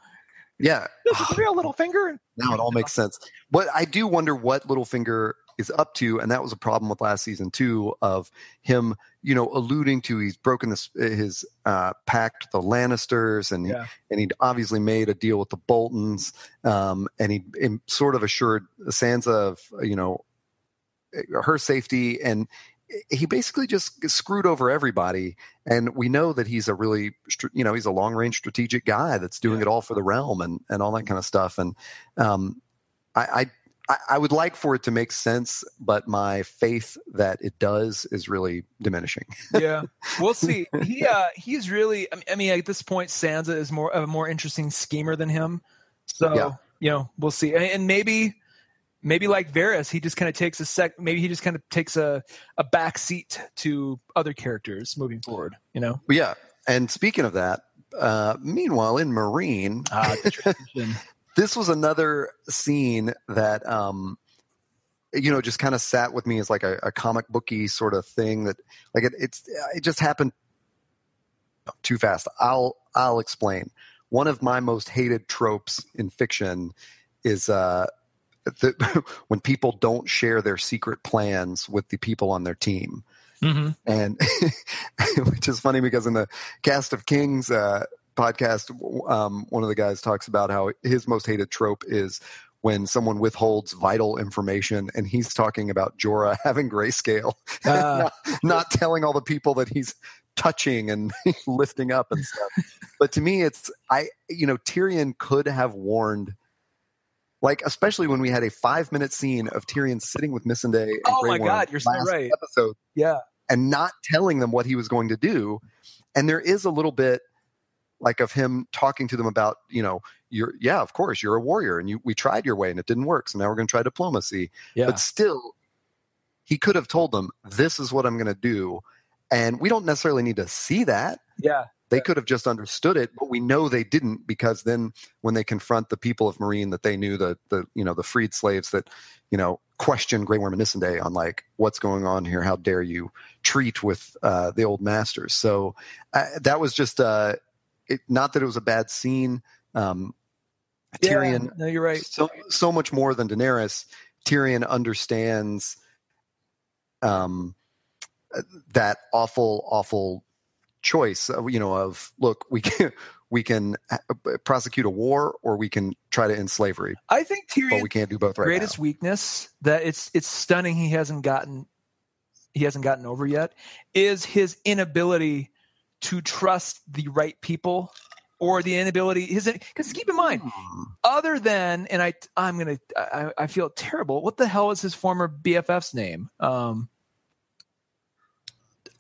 Speaker 2: yeah.
Speaker 1: this is a real little finger
Speaker 2: Now it all makes sense. But I do wonder what Littlefinger is up to, and that was a problem with last season too, of him, you know, alluding to he's broken this his uh, pact with the Lannisters, and
Speaker 1: Yeah.
Speaker 2: he, and he'd obviously made a deal with the Boltons, um, and he and sort of assured Sansa of you know her safety, and he basically just screwed over everybody. And we know that he's a really, you know, he's a long range strategic guy that's doing
Speaker 1: Yeah.
Speaker 2: it all for the realm and and all that kind of stuff. And um, I, I I I would like for it to make sense, but my faith that it does is really diminishing.
Speaker 1: yeah we'll see he uh he's really I mean, at this point sansa is more of a more interesting schemer than him so
Speaker 2: Yeah.
Speaker 1: you know we'll see and, and maybe maybe like Varys, he just kind of takes a sec maybe he just kind of takes a a back seat to other characters moving forward you know
Speaker 2: yeah. And speaking of that, uh, meanwhile in Meereen,
Speaker 1: ah the transition.
Speaker 2: this was another scene that um you know just kind of sat with me as like a, a comic booky sort of thing that like it, it's it just happened too fast. I'll i'll explain. One of my most hated tropes in fiction is uh that when people don't share their secret plans with the people on their team.
Speaker 1: Mhm.
Speaker 2: and which is funny because in the cast of kings uh, podcast um, one of the guys talks about how his most hated trope is when someone withholds vital information and he's talking about jorah having grayscale
Speaker 1: Ah.
Speaker 2: not, not telling all the people that he's touching and lifting up and stuff but to me it's i you know tyrion could have warned like especially when we had a five minute scene of Tyrion sitting with Missandei. And
Speaker 1: Oh
Speaker 2: Grey
Speaker 1: my
Speaker 2: Worm
Speaker 1: God, you're so right.
Speaker 2: Episode
Speaker 1: yeah
Speaker 2: and not telling them what he was going to do. And there is a little bit like of him talking to them about, you know, you're yeah, of course, you're a warrior and you we tried your way and it didn't work. So now we're going to try diplomacy.
Speaker 1: yeah
Speaker 2: But still he could have told them this is what I'm going to do. And we don't necessarily need to see that,
Speaker 1: yeah
Speaker 2: They could have just understood it, but we know they didn't because then when they confront the people of Meereen that they knew the the you know the freed slaves that you know question Grey Worm and Missandei on like what's going on here? How dare you treat with uh, the old masters? So uh, that was just uh, it, not that it was a bad scene. Um, Tyrion,
Speaker 1: yeah, no, you're right.
Speaker 2: So so much more than Daenerys. Tyrion understands um, that awful, awful choice. Uh, you know, of look, we can we can uh, prosecute a war or we can try to end slavery.
Speaker 1: I think Tyrion,
Speaker 2: but we can't do both right
Speaker 1: greatest
Speaker 2: now.
Speaker 1: weakness that it's it's stunning he hasn't gotten he hasn't gotten over yet is his inability to trust the right people or the inability his because keep in mind other than and i i'm gonna I, I feel terrible what the hell is his former bff's name um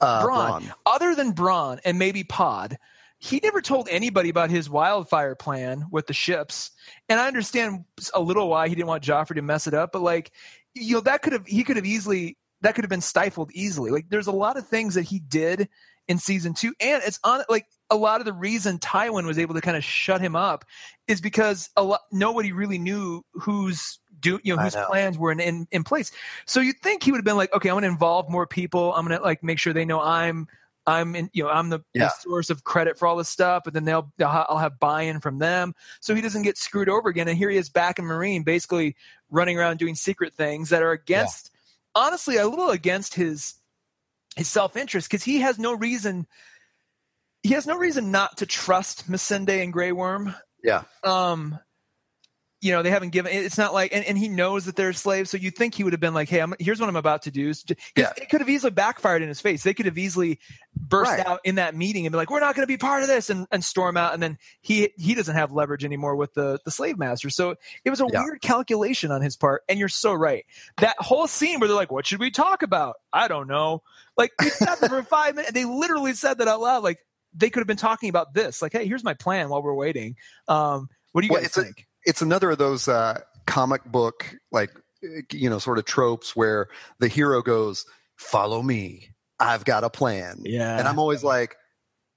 Speaker 2: Uh,
Speaker 1: Bronn.
Speaker 2: Bronn.
Speaker 1: other than Bronn and maybe Pod, he never told anybody about his wildfire plan with the ships. And I understand a little why he didn't want Joffrey to mess it up, but like, you know, that could have he could have easily that could have been stifled easily. Like, there's a lot of things that he did in season two, and it's on like a lot of the reason Tywin was able to kind of shut him up is because a lot nobody really knew whose do you know whose
Speaker 2: know.
Speaker 1: plans were in, in in place. So you'd think he would have been like, okay, I'm going to involve more people. I'm going to like make sure they know I'm I'm in, you know I'm the, the source of credit for all this stuff, but then they'll they'll ha- I'll have buy-in from them, so he doesn't get screwed over again. And here he is back in Meereen, basically running around doing secret things that are against, honestly, a little against his his self interest because he has no reason. He has no reason not to trust Missandei and Grey Worm
Speaker 2: Yeah.
Speaker 1: um you know they haven't given it's not like and, and he knows that they're slaves so you think he would have been like hey I'm, here's what i'm about to do.
Speaker 2: Yeah.
Speaker 1: it could have easily backfired in his face. They could have easily burst
Speaker 2: Right.
Speaker 1: out in that meeting and be like we're not going to be part of this and, and storm out and then he he doesn't have leverage anymore with the the slave master. So it was a
Speaker 2: Yeah.
Speaker 1: weird calculation on his part and you're so right. That whole scene where they're like what should we talk about? I don't know. Like we sat there for five minutes they literally said that out loud like they could have been talking about this like hey here's my plan while we're waiting. Um what do you
Speaker 2: Well,
Speaker 1: guys
Speaker 2: it's a-
Speaker 1: think
Speaker 2: It's another of those uh, comic book like you know sort of tropes where the hero goes, "Follow me. I've got a plan."
Speaker 1: Yeah.
Speaker 2: And I'm always like,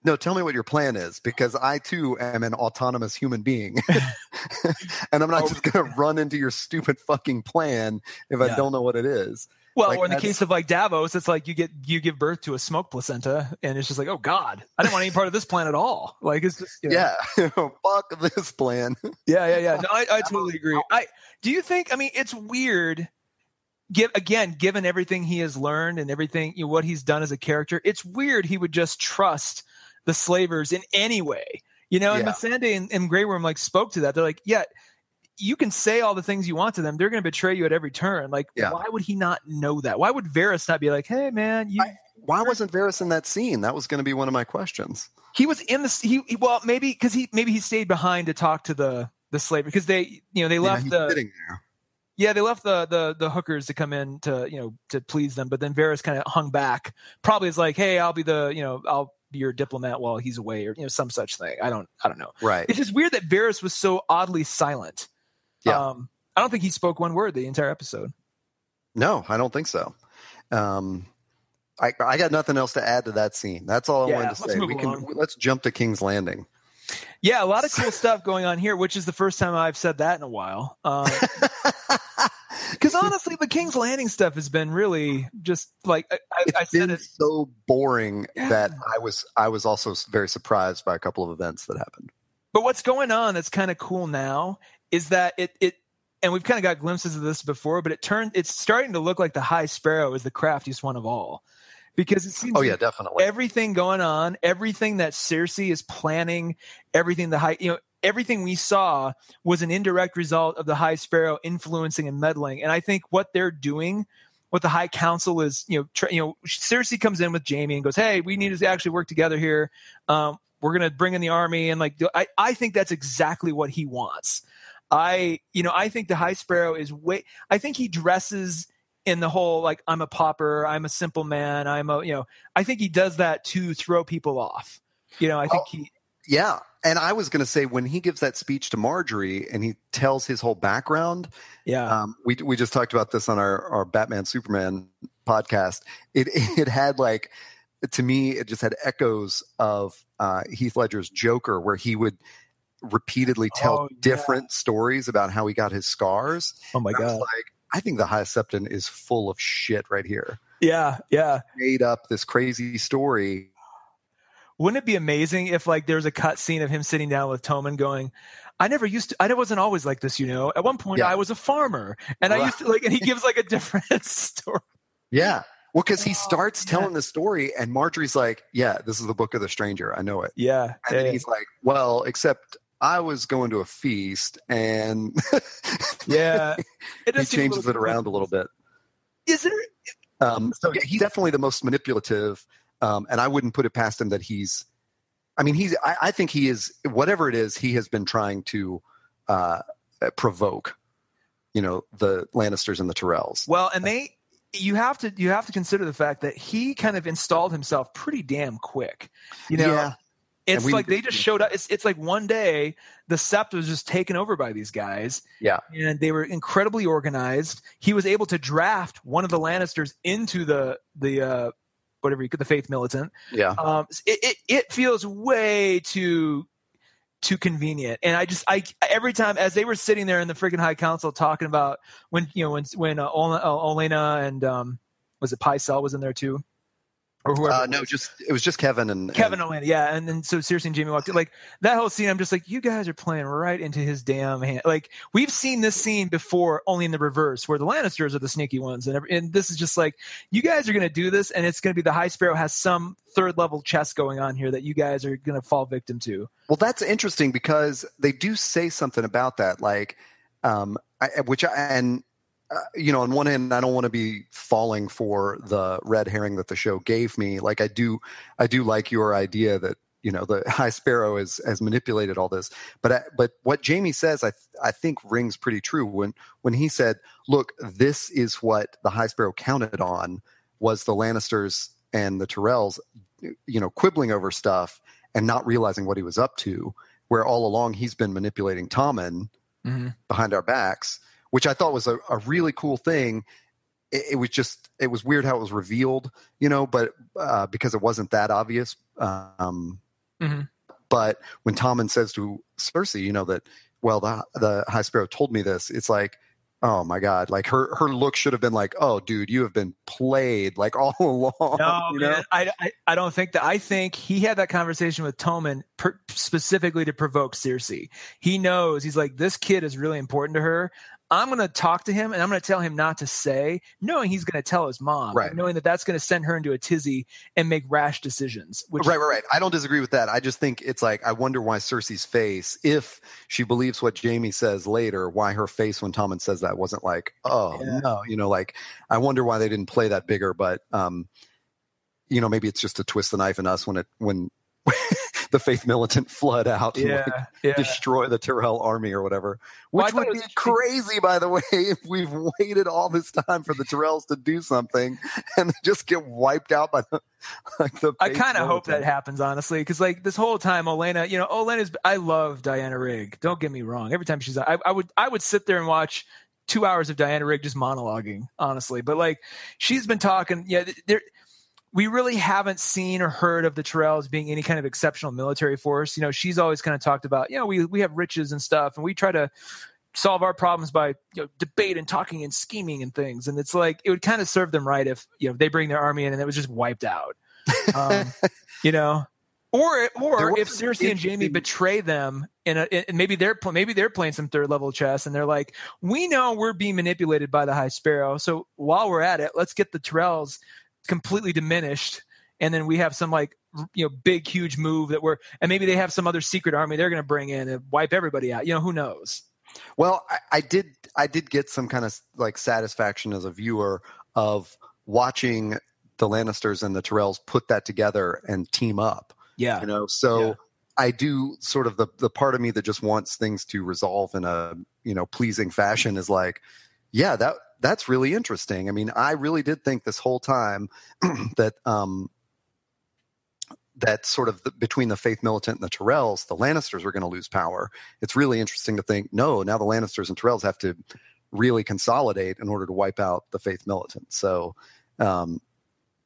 Speaker 2: no, tell me what your plan is because I too am an autonomous human being. and I'm not
Speaker 1: Oh.
Speaker 2: just going to run into your stupid fucking plan if I don't know what it is.
Speaker 1: Well,
Speaker 2: like,
Speaker 1: or in the case of like Davos, it's like you get you give birth to a smoke placenta, and it's just like, oh God, I didn't want any part of this plan at all. Like it's just you know,
Speaker 2: Yeah. Fuck this plan.
Speaker 1: yeah, yeah, yeah. No, I, I totally agree. I do you think? I mean, it's weird. Give again, given everything he has learned and everything you know, what he's done as a character, it's weird he would just trust the slavers in any way. You know, and
Speaker 2: Yeah.
Speaker 1: Missandei and, and Grey Worm like spoke to that. They're like, yeah, you can say all the things you want to them. They're going to betray you at every turn. Like,
Speaker 2: Yeah.
Speaker 1: why would he not know that? Why would Varys not be like, hey, man, you,
Speaker 2: I- Why wasn't Varys in that scene? That was going to be one of my questions.
Speaker 1: he was in the he, he well maybe because he maybe he stayed behind to talk to the the slave because they you know they left
Speaker 2: he's
Speaker 1: the
Speaker 2: sitting there.
Speaker 1: yeah they left the the the hookers to come in to you know to please them but then Varys kind of hung back probably is like hey I'll be the you know I'll be your diplomat while he's away or you know some such thing I don't I don't know
Speaker 2: Right.
Speaker 1: it's just weird that Varys was so oddly silent
Speaker 2: Yeah.
Speaker 1: um I don't think he spoke one word the entire episode
Speaker 2: No, I don't think so. Um, I, I got nothing else to add to that scene. That's all I
Speaker 1: Yeah,
Speaker 2: wanted to
Speaker 1: let's
Speaker 2: say.
Speaker 1: move
Speaker 2: We can
Speaker 1: along.
Speaker 2: let's jump to King's Landing.
Speaker 1: yeah a lot of cool stuff going on here which is the first time I've said that in a while um Because honestly, the King's Landing stuff has been really just like I, I,
Speaker 2: it's
Speaker 1: I said
Speaker 2: been
Speaker 1: it.
Speaker 2: so boring
Speaker 1: Yeah.
Speaker 2: that I was I was also very surprised by a couple of events that happened.
Speaker 1: But what's going on that's kind of cool now is that it it and we've kind of got glimpses of this before, but it turned it's starting to look like the High Sparrow is the craftiest one of all because it seems
Speaker 2: Oh yeah,
Speaker 1: like
Speaker 2: definitely.
Speaker 1: everything going on, everything that Cersei is planning, everything the high you know everything we saw was an indirect result of the High Sparrow influencing and meddling, and I think what they're doing. What the High Council is, you know, tr- you know, Cersei comes in with Jaime and goes, "Hey, we need to actually work together here. Um, we're gonna bring in the army and like do- I, I think that's exactly what he wants i you know i think the high sparrow is way i think he dresses in the whole like i'm a pauper i'm a simple man i'm a you know i think he does that to throw people off you know i think
Speaker 2: Oh.
Speaker 1: he
Speaker 2: Yeah. And I was going to say when he gives that speech to Margaery and he tells his whole background,
Speaker 1: yeah
Speaker 2: um, we we just talked about this on our our Batman Superman podcast. It it had like to me, it just had echoes of uh, Heath Ledger's Joker, where he would repeatedly tell
Speaker 1: Oh, yeah.
Speaker 2: different stories about how he got his scars.
Speaker 1: Oh my
Speaker 2: And I
Speaker 1: god.
Speaker 2: like, I think the High Septon is full of shit right here.
Speaker 1: Yeah, yeah.
Speaker 2: He Made up this crazy story.
Speaker 1: Wouldn't it be amazing if like there was a cut scene of him sitting down with Tommen going, I never used to I wasn't always like this, you know. At one point
Speaker 2: Yeah.
Speaker 1: I was a farmer and I used to like and he gives like a different story.
Speaker 2: Yeah. Well, because he
Speaker 1: Oh,
Speaker 2: starts
Speaker 1: yeah.
Speaker 2: telling the story, and Margaery's like, "Yeah, this is the Book of the Stranger. I know it."
Speaker 1: Yeah.
Speaker 2: And
Speaker 1: yeah.
Speaker 2: then he's like, "Well, except I was going to a feast, and
Speaker 1: yeah. It
Speaker 2: he
Speaker 1: does seem a
Speaker 2: changes it around a little bit."
Speaker 1: Is there
Speaker 2: Um, so yeah, he's definitely the most manipulative, um, and I wouldn't put it past him that he's. I mean, he's. I, I think he is. Whatever it is, he has been trying to uh, provoke. You know, the Lannisters and the Tyrells.
Speaker 1: Well, and they you have to you have to consider the fact that he kind of installed himself pretty damn quick. You know,
Speaker 2: yeah,
Speaker 1: it's
Speaker 2: we-
Speaker 1: like they just showed up. It's it's like one day the Sept was just taken over by these guys.
Speaker 2: Yeah.
Speaker 1: and they were incredibly organized. He was able to draft one of the Lannisters into the the uh, whatever you could the Faith Militant.
Speaker 2: yeah.
Speaker 1: Um, it, it it feels way too too convenient, and I just I every time as they were sitting there in the freaking High Council talking about when you know when when uh, uh, Olenna and um, was it Pycelle was in there too, or whoever
Speaker 2: Uh, no, just it was just Kevan and
Speaker 1: Kevan
Speaker 2: and-
Speaker 1: yeah, and then so seriously, and Jaime walked in. Like that whole scene, I'm just like, you guys are playing right into his damn hand. Like we've seen this scene before, only in the reverse, where the Lannisters are the sneaky ones, and every, and this is just like, you guys are going to do this, and it's going to be the High Sparrow has some third level chess going on here that you guys are going to fall victim to.
Speaker 2: Well, that's interesting because they do say something about that, like, um, I, which I, and uh, you know, on one hand, I don't want to be falling for the red herring that the show gave me. Like, I do, I do like your idea that you know the High Sparrow is has manipulated all this, but I, but what Jaime says, I th- I think rings pretty true when when he said, "Look, this is what the High Sparrow counted on was the Lannisters and the Tyrells, you know, quibbling over stuff." and not realizing what he was up to, where all along he's been manipulating Tommen behind our backs, which I thought was a, a really cool thing. It, it was just it was weird how it was revealed, you know, but uh, because it wasn't that obvious. Um,
Speaker 1: Mhm.
Speaker 2: But when Tommen says to Cersei, you know that well the the High Sparrow told me this, it's like. Oh my God! Like her, her look should have been like, "Oh, dude, you have been played like all along."
Speaker 1: No,
Speaker 2: you know?
Speaker 1: man, I, I, I don't think that. I think he had that conversation with Tommen per, specifically to provoke Cersei. He knows he's like this kid is really important to her. I'm going to talk to him and I'm going to tell him not to say, knowing he's going to tell his mom,
Speaker 2: Right.
Speaker 1: knowing that that's going to send her into a tizzy and make rash decisions. Which,
Speaker 2: right, right, right. I don't disagree with that. I just think it's like I wonder why Cersei's face, if she believes what Jaime says later, why her face when Tommen says that wasn't like, oh
Speaker 1: Yeah.
Speaker 2: no, you know, like I wonder why they didn't play that bigger. But um, you know, maybe it's just to twist the knife in us when it when the faith militant flood out and like,
Speaker 1: yeah.
Speaker 2: destroy the Tyrell army or whatever. Which
Speaker 1: it
Speaker 2: would be crazy, by the way, if we've waited all this time for the Tyrells to do something and just get wiped out by the like the.
Speaker 1: I kind of hope that happens, honestly, because like this whole time, Olenna, you know, Olenna's. I love Diana Rigg. Don't get me wrong. Every time she's, I, I would, I would sit there and watch two hours of Diana Rigg just monologuing, honestly. But like, she's been talking. Yeah, there. We really haven't seen or heard of the Tyrells being any kind of exceptional military force. You know, she's always kind of talked about, you know, we we have riches and stuff, and we try to solve our problems by you know debate and talking and scheming and things. And it's like it would kind of serve them right if you know they bring their army in and it was just wiped out um, you know, or or if Cersei and
Speaker 2: Jaime
Speaker 1: betray them, and maybe they're maybe they're playing some third level chess, and they're like, we know we're being manipulated by the High Sparrow, so while we're at it, let's get the Tyrells completely diminished, and then we have some like you know big huge move that we're, and maybe they have some other secret army they're going to bring in and wipe everybody out. You know, who knows?
Speaker 2: Well, I, I did. I did get some kind of like satisfaction as a viewer of watching the Lannisters and the Tyrells put that together and team up.
Speaker 1: Yeah,
Speaker 2: You know, so
Speaker 1: Yeah.
Speaker 2: I do sort of the the part of me that just wants things to resolve in a you know pleasing fashion is like, yeah, that that's really interesting. I mean, I really did think this whole time that um that sort of the, between the faith militant and the Tyrells, the Lannisters were going to lose power. It's really interesting to think, no, now the Lannisters and Tyrells have to really consolidate in order to wipe out the faith militant. So, um,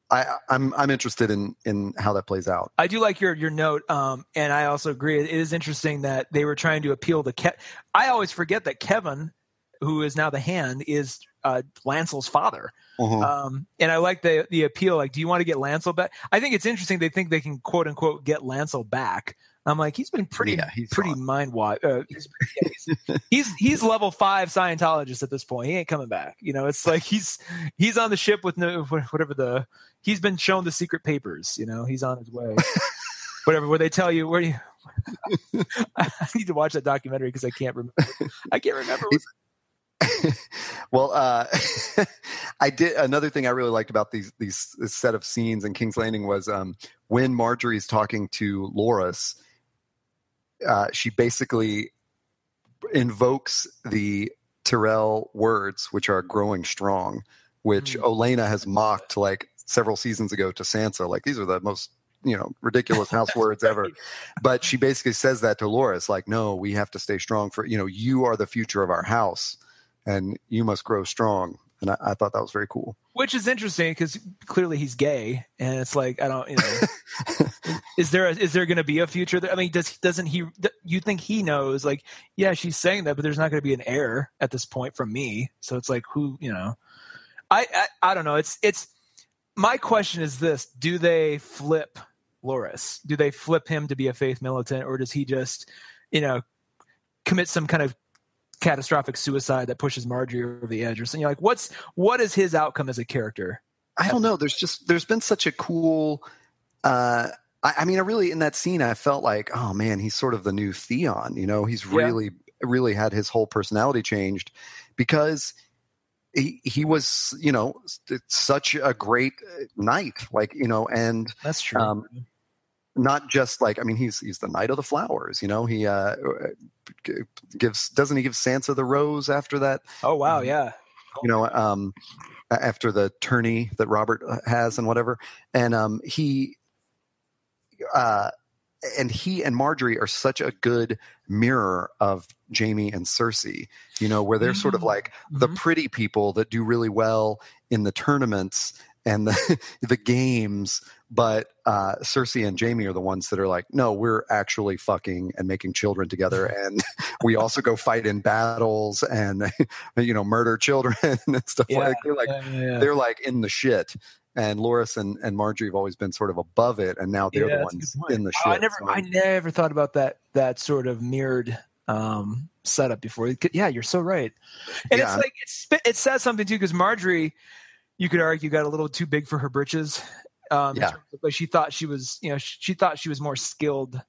Speaker 2: I, I'm I'm interested in in how that plays out.
Speaker 1: I do like your your note, um, and I also agree. It is interesting that they were trying to appeal to. Ke- I always forget that Kevan, who is now the hand, is uh, Lancel's father.
Speaker 2: Uh-huh.
Speaker 1: Um, and I like the the appeal. Like, do you want to get Lancel back? I think it's interesting. They think they can quote unquote get Lancel back. I'm like, he's been pretty,
Speaker 2: Yeah, he's
Speaker 1: pretty mind wide. Uh, he's, yeah, he's, he's he's level five Scientologist at this point. He ain't coming back. You know, it's like he's he's on the ship with no whatever the he's been shown the secret papers. You know, he's on his way. whatever. Where they tell you where do you. I need to watch that documentary because I can't remember. I can't remember.
Speaker 2: well, uh, I did another thing I really liked about these these this set of scenes in King's Landing was um, when Margaery's talking to Loras. Uh, she basically invokes the Tyrell words, which are growing strong, which
Speaker 1: Mm.
Speaker 2: Olenna has mocked like several seasons ago to Sansa. Like these are the most you know ridiculous house words ever. But she basically says that to Loras, like, no, we have to stay strong for you know you are the future of our house, and you must grow strong. And I, I thought that was very cool.
Speaker 1: which is interesting because clearly he's gay, and it's like I don't, you know, is there a, is there going to be a future? There? I mean, does doesn't he? You think he knows? Like, yeah, she's saying that, but there's not going to be an heir at this point from me. So it's like, who, you know, I, I I don't know. It's it's my question is this: Do they flip Loras? Do they flip him to be a faith militant, or does he just, you know, commit some kind of catastrophic suicide that pushes Margaery over the edge or something? You're like, what's what is his outcome as a character?
Speaker 2: I don't know. There's just there's been such a cool. Uh, I, I mean, I really in that scene, I felt like, oh man, he's sort of the new Theon. You know, he's
Speaker 1: Yeah.
Speaker 2: really really had his whole personality changed because he he was you know such a great uh, knight. Like you know, and
Speaker 1: That's true.
Speaker 2: Um, not just like I mean, he's he's the knight of the flowers. You know, he uh, gives doesn't he give Sansa the rose after that?
Speaker 1: oh wow,
Speaker 2: um,
Speaker 1: yeah.
Speaker 2: you know um after the tourney that robert uh, has and whatever and um he uh and he and margaery are such a good mirror of jaime and cersei you know where they're sort of
Speaker 1: Mm.
Speaker 2: like the
Speaker 1: Mhm.
Speaker 2: pretty people that do really well in the tournaments and the the games but uh cersei and jaime are the ones that are like no we're actually fucking and making children together and we also go fight in battles and you know murder children and stuff
Speaker 1: Yeah,
Speaker 2: like they're like
Speaker 1: yeah, yeah,
Speaker 2: they're like in the shit and Loras and, and Margaery have always been sort of above it and now they're
Speaker 1: Yeah,
Speaker 2: the ones in the shit
Speaker 1: Oh, I never,
Speaker 2: So-
Speaker 1: I never thought about that that sort of mirrored um, setup before. Yeah, you're so right. And
Speaker 2: Yeah.
Speaker 1: it's like it's, it says something too because Margaery, you could argue, got a little too big for her britches. Um,
Speaker 2: Yeah.
Speaker 1: of, like she thought she was, you know, she, she thought she was more skilled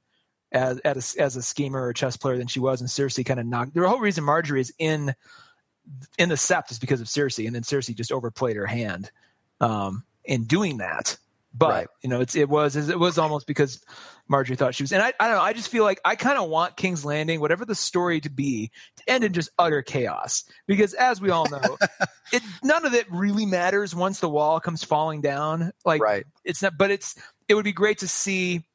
Speaker 1: as as a, as a schemer or chess player than she was, and Cersei kind of knocked. The whole reason Margaery is in in the sept is because of Cersei, and then Cersei just overplayed her hand um, in doing that. But
Speaker 2: Right.
Speaker 1: you know, it's it was it was almost because Margaery thought she was, and I, I don't know. I just feel like I kind of want King's Landing, whatever the story to be, to end in just utter chaos. Because as we all know, it none of it really matters once the wall comes falling down. Like
Speaker 2: right
Speaker 1: it's not, but it's it would be great to see,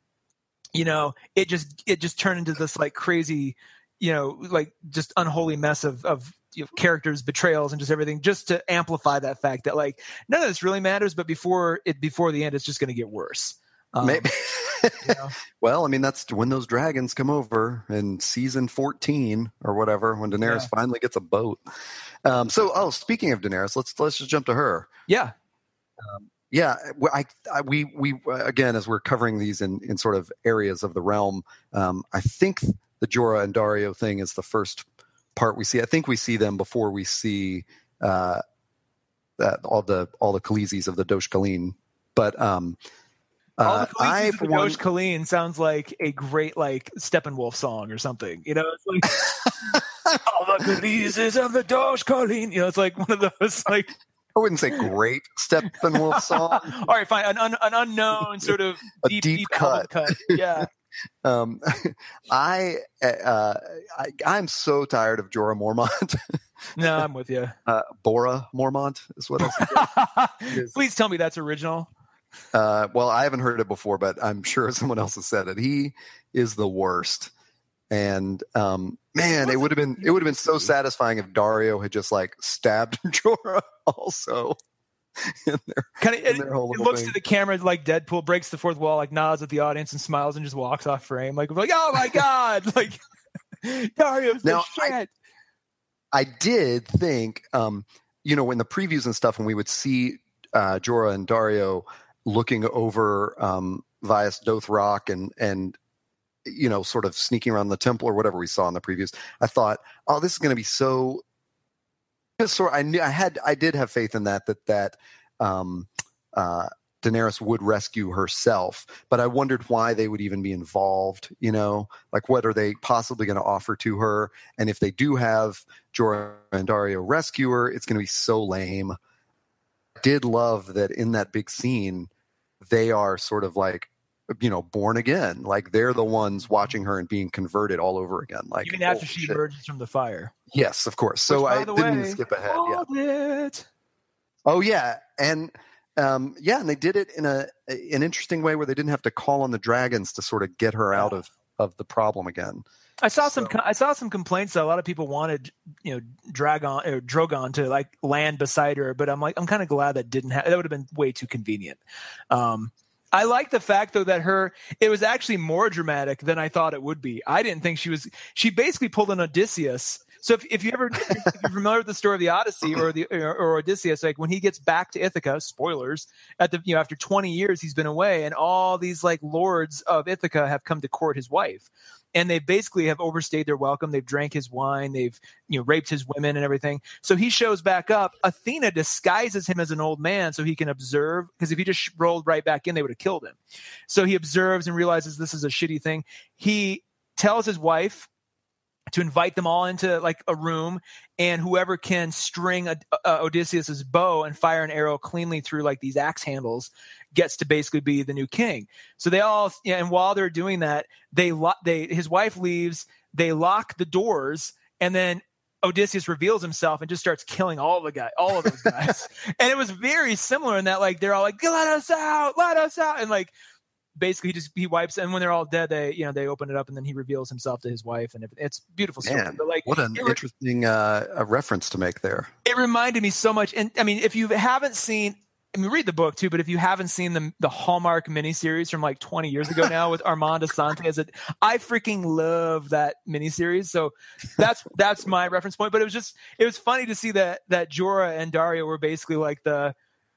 Speaker 1: you know, it just it just turn into this like crazy, you know, like just unholy mess of of you know, characters betrayals and just everything just to amplify that fact that like none of this really matters but before it before the end it's just going to get worse um,
Speaker 2: maybe
Speaker 1: you know?
Speaker 2: well I mean that's when those dragons come over in season 14 or whatever when Daenerys
Speaker 1: Yeah.
Speaker 2: finally gets a boat um so oh speaking of Daenerys let's let's just jump to her
Speaker 1: yeah
Speaker 2: Yeah, I we we uh, again as we're covering these in in sort of areas of the realm. Um, I think the Jorah and Daario thing is the first part we see. I think we see them before we see uh, all the all the Khaleesi's of the Dosh Khaleen. But um, uh,
Speaker 1: the
Speaker 2: I for one,
Speaker 1: Colleen sounds like a great like Steppenwolf song or something you know? It's like all the Khaleesi's of the Dosh Khaleen you know it's like one of those like
Speaker 2: I wouldn't say great Steppenwolf song.
Speaker 1: all right fine an, un, an unknown sort of
Speaker 2: A
Speaker 1: deep
Speaker 2: deep
Speaker 1: deep, album cut yeah.
Speaker 2: Um, I, uh, I I'm so tired of Jorah Mormont.
Speaker 1: no I'm with you
Speaker 2: uh, Bora Mormont is what I
Speaker 1: please tell me that's original
Speaker 2: Uh, well, I haven't heard it before, but I'm sure someone else has said it. He is the worst. And um, man, it would have been it would have been so satisfying if Daario had just like stabbed Jorah also.
Speaker 1: in their, kind of it, it looks thing. to the camera like Deadpool breaks the fourth wall, like nods at the audience and smiles and just walks off frame. Like, like oh my god, like Daario's now, shit.
Speaker 2: I, I did think, um, you know, in the previews and stuff, when we would see uh, Jorah and Daario looking over um, Vaes Dothrak and and you know, sort of sneaking around the temple or whatever we saw in the previews, I thought, oh, this is going to be so. Sort, I knew I had, I did have faith in that that that um, uh, Daenerys would rescue herself, but I wondered why they would even be involved. You know, like what are they possibly going to offer to her? And if they do have Jorah and Daario rescue her, it's going to be so lame. Did love that in that big scene, they are sort of like you know born again. Like they're the ones watching her and being converted all over again. Like
Speaker 1: even after she shit. emerges from the fire.
Speaker 2: Yes of course. So Which, i didn't skip ahead. yeah. It. oh yeah. And um, yeah and they did it in a an interesting way where they didn't have to call on the dragons to sort of get her out of of the problem again
Speaker 1: I saw so. some. I saw some complaints that a lot of people wanted, you know, Dragon or Drogon to like land beside her, but I'm like, I'm kind of glad that didn't happen. That would have been way too convenient. Um, I like the fact though that her it was actually more dramatic than I thought it would be. I didn't think she was. She basically pulled an Odysseus. So if, if you ever if you're familiar with the story of the Odyssey or the or, or, Odysseus, like when he gets back to Ithaca, spoilers at the you know after 20 years he's been away, and all these like lords of Ithaca have come to court his wife and they basically have overstayed their welcome. They've drank his wine, they've you know raped his women and everything. So he shows back up. Athena disguises him as an old man so he can observe because if he just rolled right back in, they would have killed him. So he observes and realizes this is a shitty thing. He tells his wife to invite them all into like a room and whoever can string a, a uh, uh, odysseus's bow and fire an arrow cleanly through like these axe handles gets to basically be the new king so they all and while they're doing that they they his wife leaves they lock the doors and then Odysseus reveals himself and just starts killing all the guys, all of those guys. and it was very similar in that like they're all like, "Let us out, let us out," and like basically he just he wipes and when they're all dead they you know they open it up and then he reveals himself to his wife and it's beautiful story.
Speaker 2: Man, but like what an interesting uh, a reference to make there
Speaker 1: it reminded me so much and i mean if you haven't seen I mean, read the book too, but if you haven't seen the the Hallmark miniseries from like 20 years ago now with Armand Assante as it, I freaking love that miniseries. So that's that's my reference point. But it was just it was funny to see that that Jorah and Daario were basically like the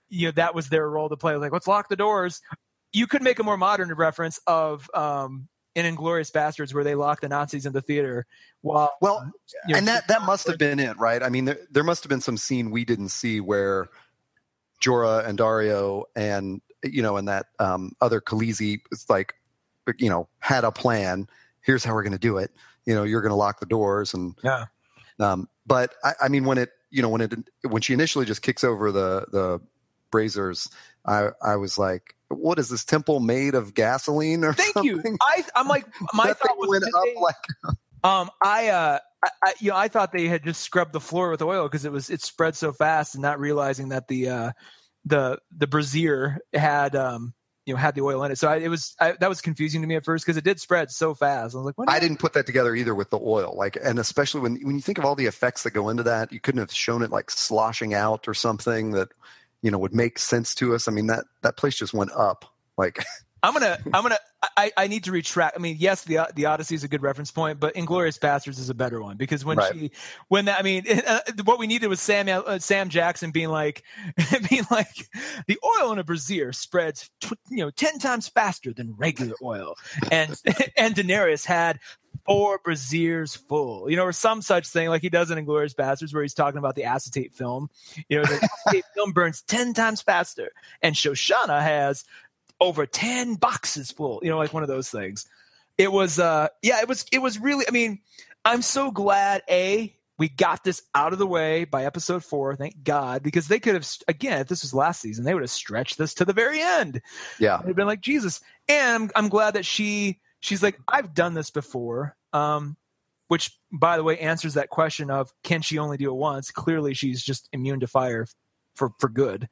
Speaker 1: you know that was their role to play. Like let's lock the doors you could make a more modern reference of um, in Inglourious Basterds where they lock the Nazis in the theater. While
Speaker 2: well, you know, and that that must have been it, right? I mean, there, there must have been some scene we didn't see where Jorah and Daario and you know, and that um, other Khaleesi, it's like, you know, had a plan. Here's how we're going to do it. You know, you're going to lock the doors and
Speaker 1: yeah.
Speaker 2: Um, but I, I mean, when it, you know, when it, when she initially just kicks over the the braziers, I I was like, what is this temple made of gasoline or
Speaker 1: Thank
Speaker 2: something?
Speaker 1: you. I I'm like my thought was up like um I uh I, I, you know I thought they had just scrubbed the floor with oil because it was it spread so fast and not realizing that the uh the the brazier had um you know had the oil in it. So I, it was I, that was confusing to me at first because it did spread so fast. I was like, what
Speaker 2: I didn't put that together either with the oil. Like, and especially when when you think of all the effects that go into that, you couldn't have shown it like sloshing out or something that you know would make sense to us. I mean that that place just went up. Like
Speaker 1: I'm gonna I'm gonna I, I need to retract. I mean, yes, the the Odyssey is a good reference point, but Inglourious Basterds is a better one because when right. she when that I mean uh, what we needed was Sam uh, Sam Jackson being like being like the oil in a brazier spreads tw- you know ten times faster than regular oil, and and Daenerys had four braziers full, you know, or some such thing like he does in Inglourious Basterds, where he's talking about the acetate film. You know, the acetate film burns 10 times faster. And Shoshana has over 10 boxes full, you know, like one of those things. It was, uh, yeah, it was, it was really, I mean, I'm so glad, A, we got this out of the way by episode four, thank God, because they could have, again, if this was last season, they would have stretched this to the very end.
Speaker 2: Yeah.
Speaker 1: They'd been like, Jesus. And I'm, I'm glad that she, she's like, I've done this before. Um, which by the way answers that question of can she only do it once? Clearly she's just immune to fire for, for good.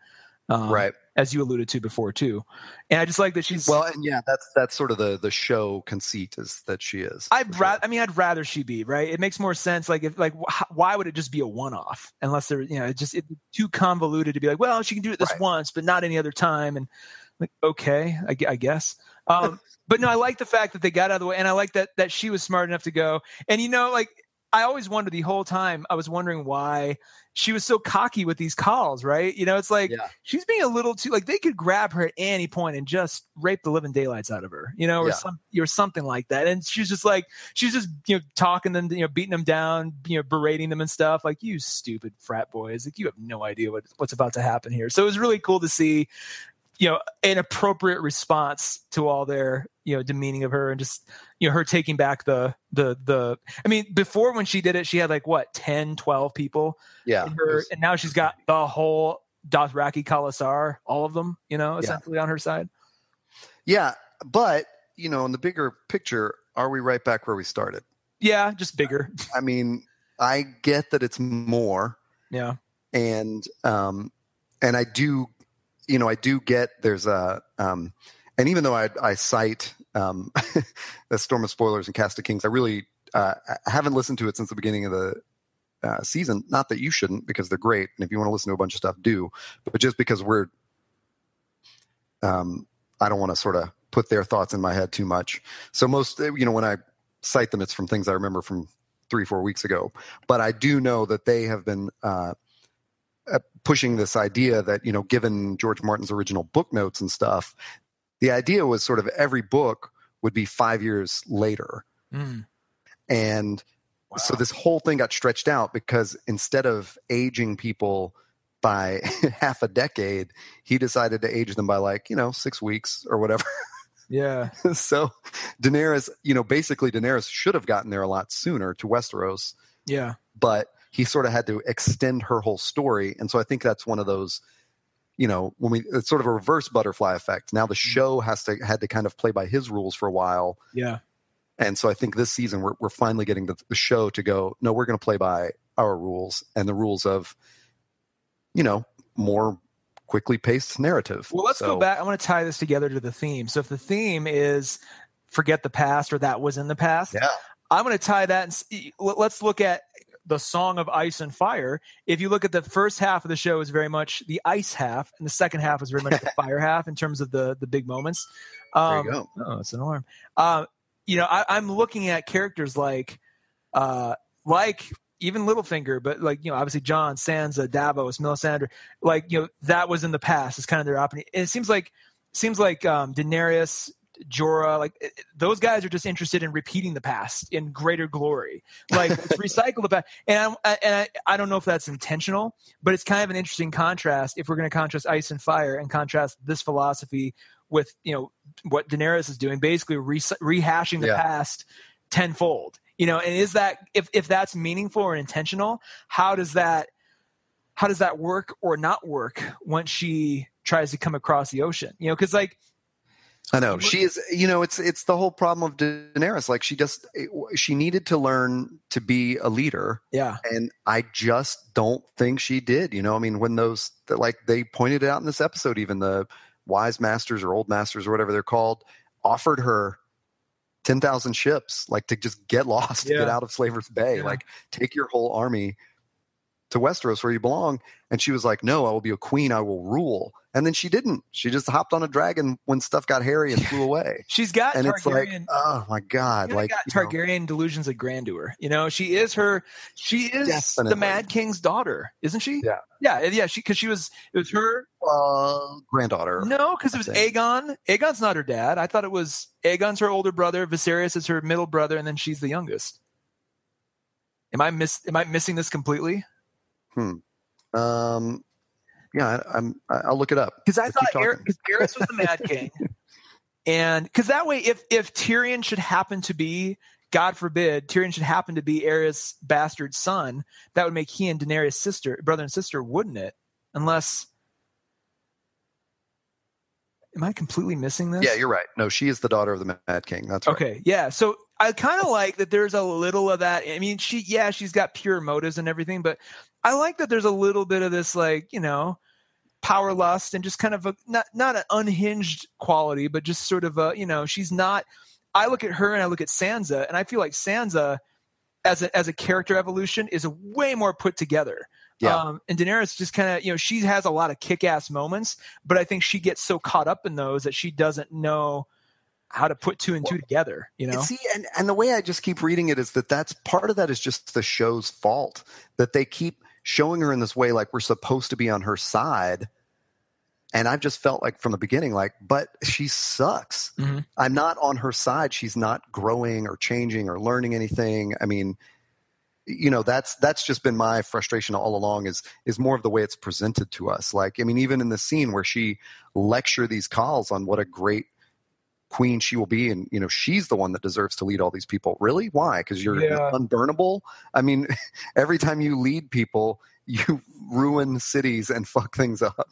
Speaker 2: Um, right.
Speaker 1: as you alluded to before too. And I just like that she's
Speaker 2: well, and yeah, that's that's sort of the the show conceit is that she is.
Speaker 1: I'd rather, I mean, I'd rather she be right. It makes more sense. Like if like why would it just be a one off unless there you know it just it's too convoluted to be like well she can do it this right. once but not any other time and like okay I, I guess. Um, but no, I like the fact that they got out of the way, and I like that that she was smart enough to go. And you know, like I always wondered the whole time. I was wondering why she was so cocky with these khals, right? You know, it's like yeah. she's being a little too like they could grab her at any point and just rape the living daylights out of her, you know, or yeah. some or something like that. And she's just like she's just you know talking them, you know, beating them down, you know, berating them and stuff. Like you stupid frat boys, like you have no idea what what's about to happen here. So it was really cool to see you know an appropriate response to all their you know demeaning of her and just you know her taking back the the the i mean before when she did it she had like what 10 12 people
Speaker 2: yeah
Speaker 1: her, was, and now she's got the whole dothraki khalasar all of them you know essentially yeah. on her side.
Speaker 2: Yeah but you know in the bigger picture are we right back where we started?
Speaker 1: Yeah just bigger.
Speaker 2: I mean i get that it's more
Speaker 1: yeah.
Speaker 2: and um and i do you know, I do get there's a, um, and even though I, I cite um, the Storm of Spoilers and Cast of Kings, I really uh, I haven't listened to it since the beginning of the uh, season. Not that you shouldn't, because they're great, and if you want to listen to a bunch of stuff, do. But just because we're, um, I don't want to sort of put their thoughts in my head too much. So most, you know, when I cite them, it's from things I remember from three, four weeks ago. But I do know that they have been uh, pushing this idea that you know given george martin's original book notes and stuff the idea was sort of every book would be five years later. Mm. and wow. so this whole thing got stretched out because instead of aging people by half a decade he decided to age them by like you know six weeks or whatever.
Speaker 1: Yeah.
Speaker 2: So daenerys you know basically daenerys should have gotten there a lot sooner to westeros.
Speaker 1: Yeah.
Speaker 2: But he sort of had to extend her whole story. And so I think that's one of those, you know, when we it's sort of a reverse butterfly effect. Now the mm-hmm. show has to had to kind of play by his rules for a while.
Speaker 1: Yeah.
Speaker 2: And so I think this season we're we're finally getting the, the show to go, no, we're going to play by our rules and the rules of, you know, more quickly paced narrative.
Speaker 1: Well, let's
Speaker 2: so,
Speaker 1: go back. I want to tie this together to the theme. So if the theme is forget the past or that was in the past,
Speaker 2: yeah.
Speaker 1: I'm going to tie that and see, let's look at the song of ice and fire if you look at the first half of the show is very much the ice half and the second half is very much the fire half in terms of the the big moments
Speaker 2: um, there you um,
Speaker 1: go. oh it's an alarm uh, you know I, i'm looking at characters like uh, like even Littlefinger, but like you know, obviously Jon, Sansa, Davos, Melisandre, like you know, that was in the past. It's kind of their opportunity. it seems like seems like um, Daenerys, Jorah, like eh, eh, those guys are just interested in repeating the past in greater glory. Like recycle the past, and I, and I, I don't know if that's intentional, but it's kind of an interesting contrast if we're going to contrast ice and fire and contrast this philosophy with you know what Daenerys is doing, basically re- rehashing the yeah. past tenfold. You know, and is that if if that's meaningful or intentional? How does that how does that work or not work once she tries to come across the ocean? You know, because like
Speaker 2: I know she is. You know, it's it's the whole problem of Daenerys. Like she just she needed to learn to be a leader.
Speaker 1: Yeah,
Speaker 2: and I just don't think she did. You know, I mean, when those like they pointed it out in this episode, even the wise masters or old masters or whatever they're called offered her ten thousand ships, like to just get lost, yeah. get out of Slaver's Bay, yeah. like take your whole army to Westeros where you belong. And she was like, No, I will be a queen. I will rule. And then she didn't. She just hopped on a dragon when stuff got hairy and flew away.
Speaker 1: She's got
Speaker 2: and
Speaker 1: Targaryen,
Speaker 2: it's like, oh my god, like
Speaker 1: got Targaryen know. delusions of grandeur. You know, she is her. She is Definitely. the Mad King's daughter, isn't she?
Speaker 2: Yeah,
Speaker 1: yeah, yeah. She because she was it was her
Speaker 2: uh, granddaughter.
Speaker 1: No, because it was Aegon. Aegon's not her dad. I thought it was Aegon's her older brother. Viserys is her middle brother, and then she's the youngest. Am I miss? Am I missing this completely?
Speaker 2: Hmm. Um, yeah, I, am I'll look it up
Speaker 1: because I thought because Aerys was the Mad King, and because that way, if if Tyrion should happen to be, God forbid, Tyrion should happen to be Aerys' bastard son, that would make he and Daenerys' sister, brother and sister, wouldn't it? Unless, am I completely missing this?
Speaker 2: Yeah, you're right. No, she is the daughter of the Mad King. That's
Speaker 1: right. okay. Yeah, so I kind of like that. There's a little of that. I mean, she, yeah, she's got pure motives and everything, but I like that there's a little bit of this, like, you know, power lust and just kind of a not not an unhinged quality, but just sort of a you know she's not. I look at her and I look at Sansa, and I feel like Sansa, as a as a character evolution, is a way more put together.
Speaker 2: Yeah.
Speaker 1: Um, and Daenerys just kind of, you know, she has a lot of kick ass moments, but I think she gets so caught up in those that she doesn't know how to put two and two together, you know?
Speaker 2: And see, and, and the way I just keep reading it is that that's part of that is just the show's fault that they keep showing her in this way like we're supposed to be on her side. And I've just felt like from the beginning, like, but she sucks.
Speaker 1: Mm-hmm.
Speaker 2: I'm not on her side. She's not growing or changing or learning anything. I mean, you know that's that's just been my frustration all along is is more of the way it's presented to us like i mean even in the scene where she lecture these khals on what a great queen she will be and you know she's the one that deserves to lead all these people. Really? Why? Because you're
Speaker 1: Yeah.
Speaker 2: unburnable? I mean every time you lead people you ruin cities and fuck things up.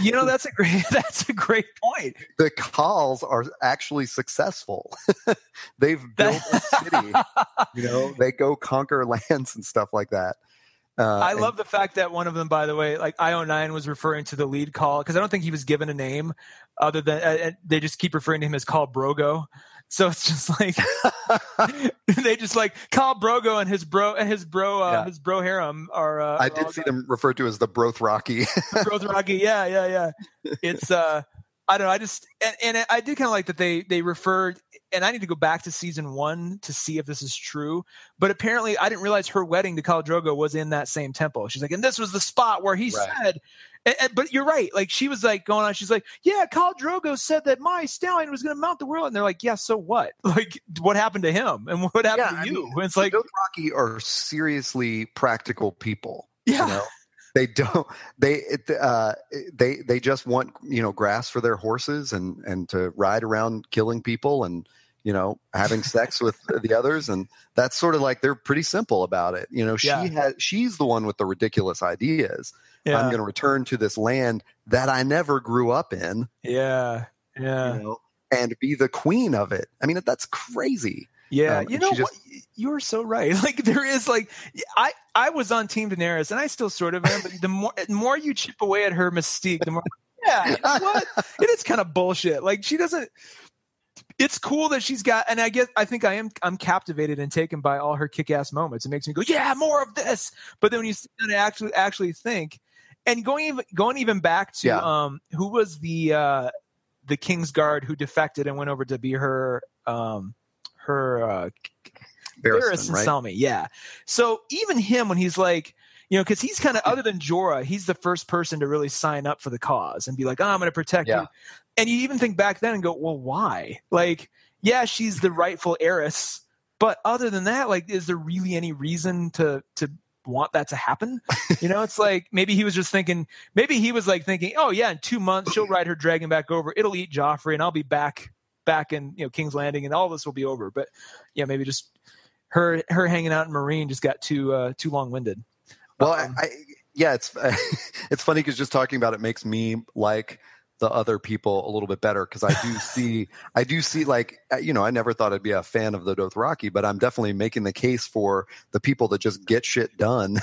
Speaker 1: You know, that's a great, that's a great point.
Speaker 2: the khals are actually successful. They've built a city you know? They go conquer lands and stuff like that uh,
Speaker 1: I
Speaker 2: and-
Speaker 1: love the fact that one of them, by the way, like IO9 was referring to the lead khal because I don't think he was given a name other than uh, uh, they just keep referring to him as Khal Brogo. So it's just like they just like Khal Brogo and his bro and his bro uh,
Speaker 2: Yeah.
Speaker 1: his bro harem are. Uh,
Speaker 2: I
Speaker 1: are
Speaker 2: did see them referred to as the Broth Rocky.
Speaker 1: Broth Rocky. Yeah, yeah, yeah. It's uh I don't know. I just and, and I did kind of like that they they referred and I need to go back to season one to see if this is true. But apparently I didn't realize her wedding to Khal Drogo was in that same temple. She's like, and this was the spot where he
Speaker 2: Right.
Speaker 1: said and, and- but you're right. Like she was like going on. She's like, "Yeah, Khal Drogo said that my stallion was going to mount the world," and they're like, "Yeah, so what? Like, what happened to him, and what happened
Speaker 2: Yeah, I
Speaker 1: to you?"
Speaker 2: mean,
Speaker 1: it's like,
Speaker 2: Rocky are seriously practical people.
Speaker 1: yeah,
Speaker 2: You know, they don't. They it, uh, they they just want you know grass for their horses and and to ride around killing people and you know having sex with the others and that's sort of like they're pretty simple about it. You know, she
Speaker 1: Yeah.
Speaker 2: has she's the one with the ridiculous ideas. I'm going to return to this land that I never grew up in.
Speaker 1: yeah, yeah.
Speaker 2: you know, and be the queen of it. I mean, that's crazy.
Speaker 1: Yeah,
Speaker 2: Um,
Speaker 1: you know
Speaker 2: just-
Speaker 1: what? You're so right. Like there is like I I was on Team Daenerys and I still sort of am, but the more the more you chip away at her mystique, the more yeah, you know what? It is kind of bullshit. Like she doesn't. It's cool that she's got, and I guess I think I am I'm captivated and taken by all her kick-ass moments. It makes me go, yeah, more of this. But then when you sit down and actually actually think, and going even going even back to
Speaker 2: Yeah.
Speaker 1: um who was the uh the King's Guard who defected and went over to be her um her uh Barris
Speaker 2: Barristan,
Speaker 1: and
Speaker 2: right?
Speaker 1: Selmy, yeah. So even him, when he's like, you know, because he's kind of other than Jorah, he's the first person to really sign up for the cause and be like, oh, I'm going to protect
Speaker 2: Yeah.
Speaker 1: you. And you even think back then and go, well, why? Like, yeah, she's the rightful heiress, but other than that, like, is there really any reason to to want that to happen? You know, it's like maybe he was just thinking, maybe he was like thinking, oh yeah, in two months she'll ride her dragon back over, it'll eat Joffrey, and I'll be back back in you know King's Landing, and all this will be over. But yeah, maybe just her her hanging out in Meereen just got too uh, too long winded.
Speaker 2: Well,
Speaker 1: Um,
Speaker 2: I, I yeah, it's it's funny because just talking about it makes me like the other people a little bit better because I do see I do see like uh, you know I never thought I'd be a fan of the Dothraki, but I'm definitely making the case for the people that just get shit done,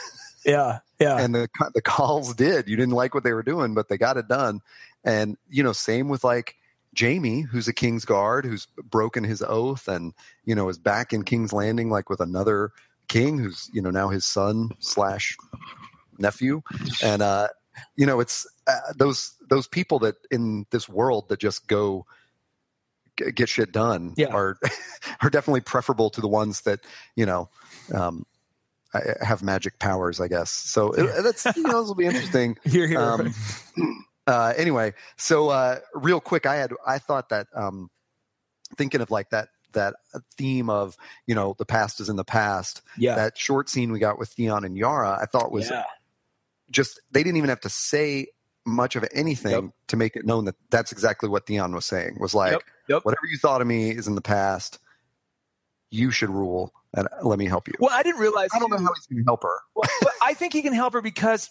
Speaker 1: yeah, yeah,
Speaker 2: and the the khals did. You didn't like what they were doing, but they got it done, and you know same with like. Jaime, who's a King's Guard, who's broken his oath and you know is back in King's Landing, like with another king, who's you know now his son slash nephew, and uh, you know it's uh, those those people that in this world that just go g- get shit done
Speaker 1: Yeah.
Speaker 2: are are definitely preferable to the ones that you know um, have magic powers, I guess. So it, that's you know this will be interesting.
Speaker 1: here, here.
Speaker 2: Um, uh, anyway, so uh, real quick, I had I thought that um, thinking of like that that theme of you know the past is in the past.
Speaker 1: yeah,
Speaker 2: That short scene we got with Theon and Yara, I thought was
Speaker 1: yeah,
Speaker 2: just they didn't even have to say much of anything
Speaker 1: Yep.
Speaker 2: to make it known that that's exactly what Theon was saying. Was like
Speaker 1: Yep, yep.
Speaker 2: whatever you thought of me is in the past. You should rule, and let me help you.
Speaker 1: Well, I didn't realize.
Speaker 2: I don't know how he's going to help her.
Speaker 1: well, but I think he can help her because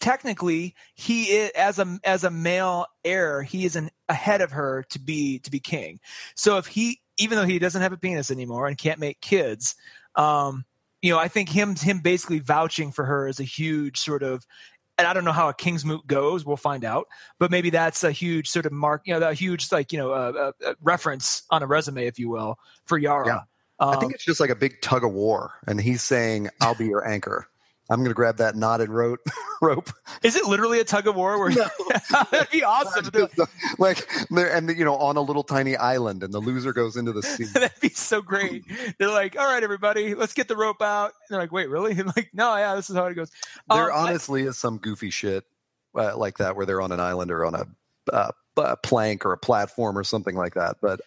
Speaker 1: technically he is as a as a male heir, he is an ahead of her to be to be king. So if he even though he doesn't have a penis anymore and can't make kids, um, you know, I think him him basically vouching for her is a huge sort of and I don't know how a King's Moot goes. We'll find out. But maybe that's a huge sort of mark, you know, a huge like you know uh, uh, reference on a resume, if you will, for Yara.
Speaker 2: Yeah. Um, I think it's just like a big tug of war, and he's saying, "I'll be your anchor." I'm going to grab that knotted rope. rope.
Speaker 1: Is it literally a tug of war? Where no. that'd be awesome.
Speaker 2: like and you know on a little tiny island, and the loser goes into the sea.
Speaker 1: that'd be so great. They're like, "All right, everybody, let's get the rope out." And they're like, "Wait, really?" And like, "No, yeah, this is how it goes."
Speaker 2: There um, honestly I, is some goofy shit uh, like that where they're on an island or on a. Uh, a plank or a platform or something like that. But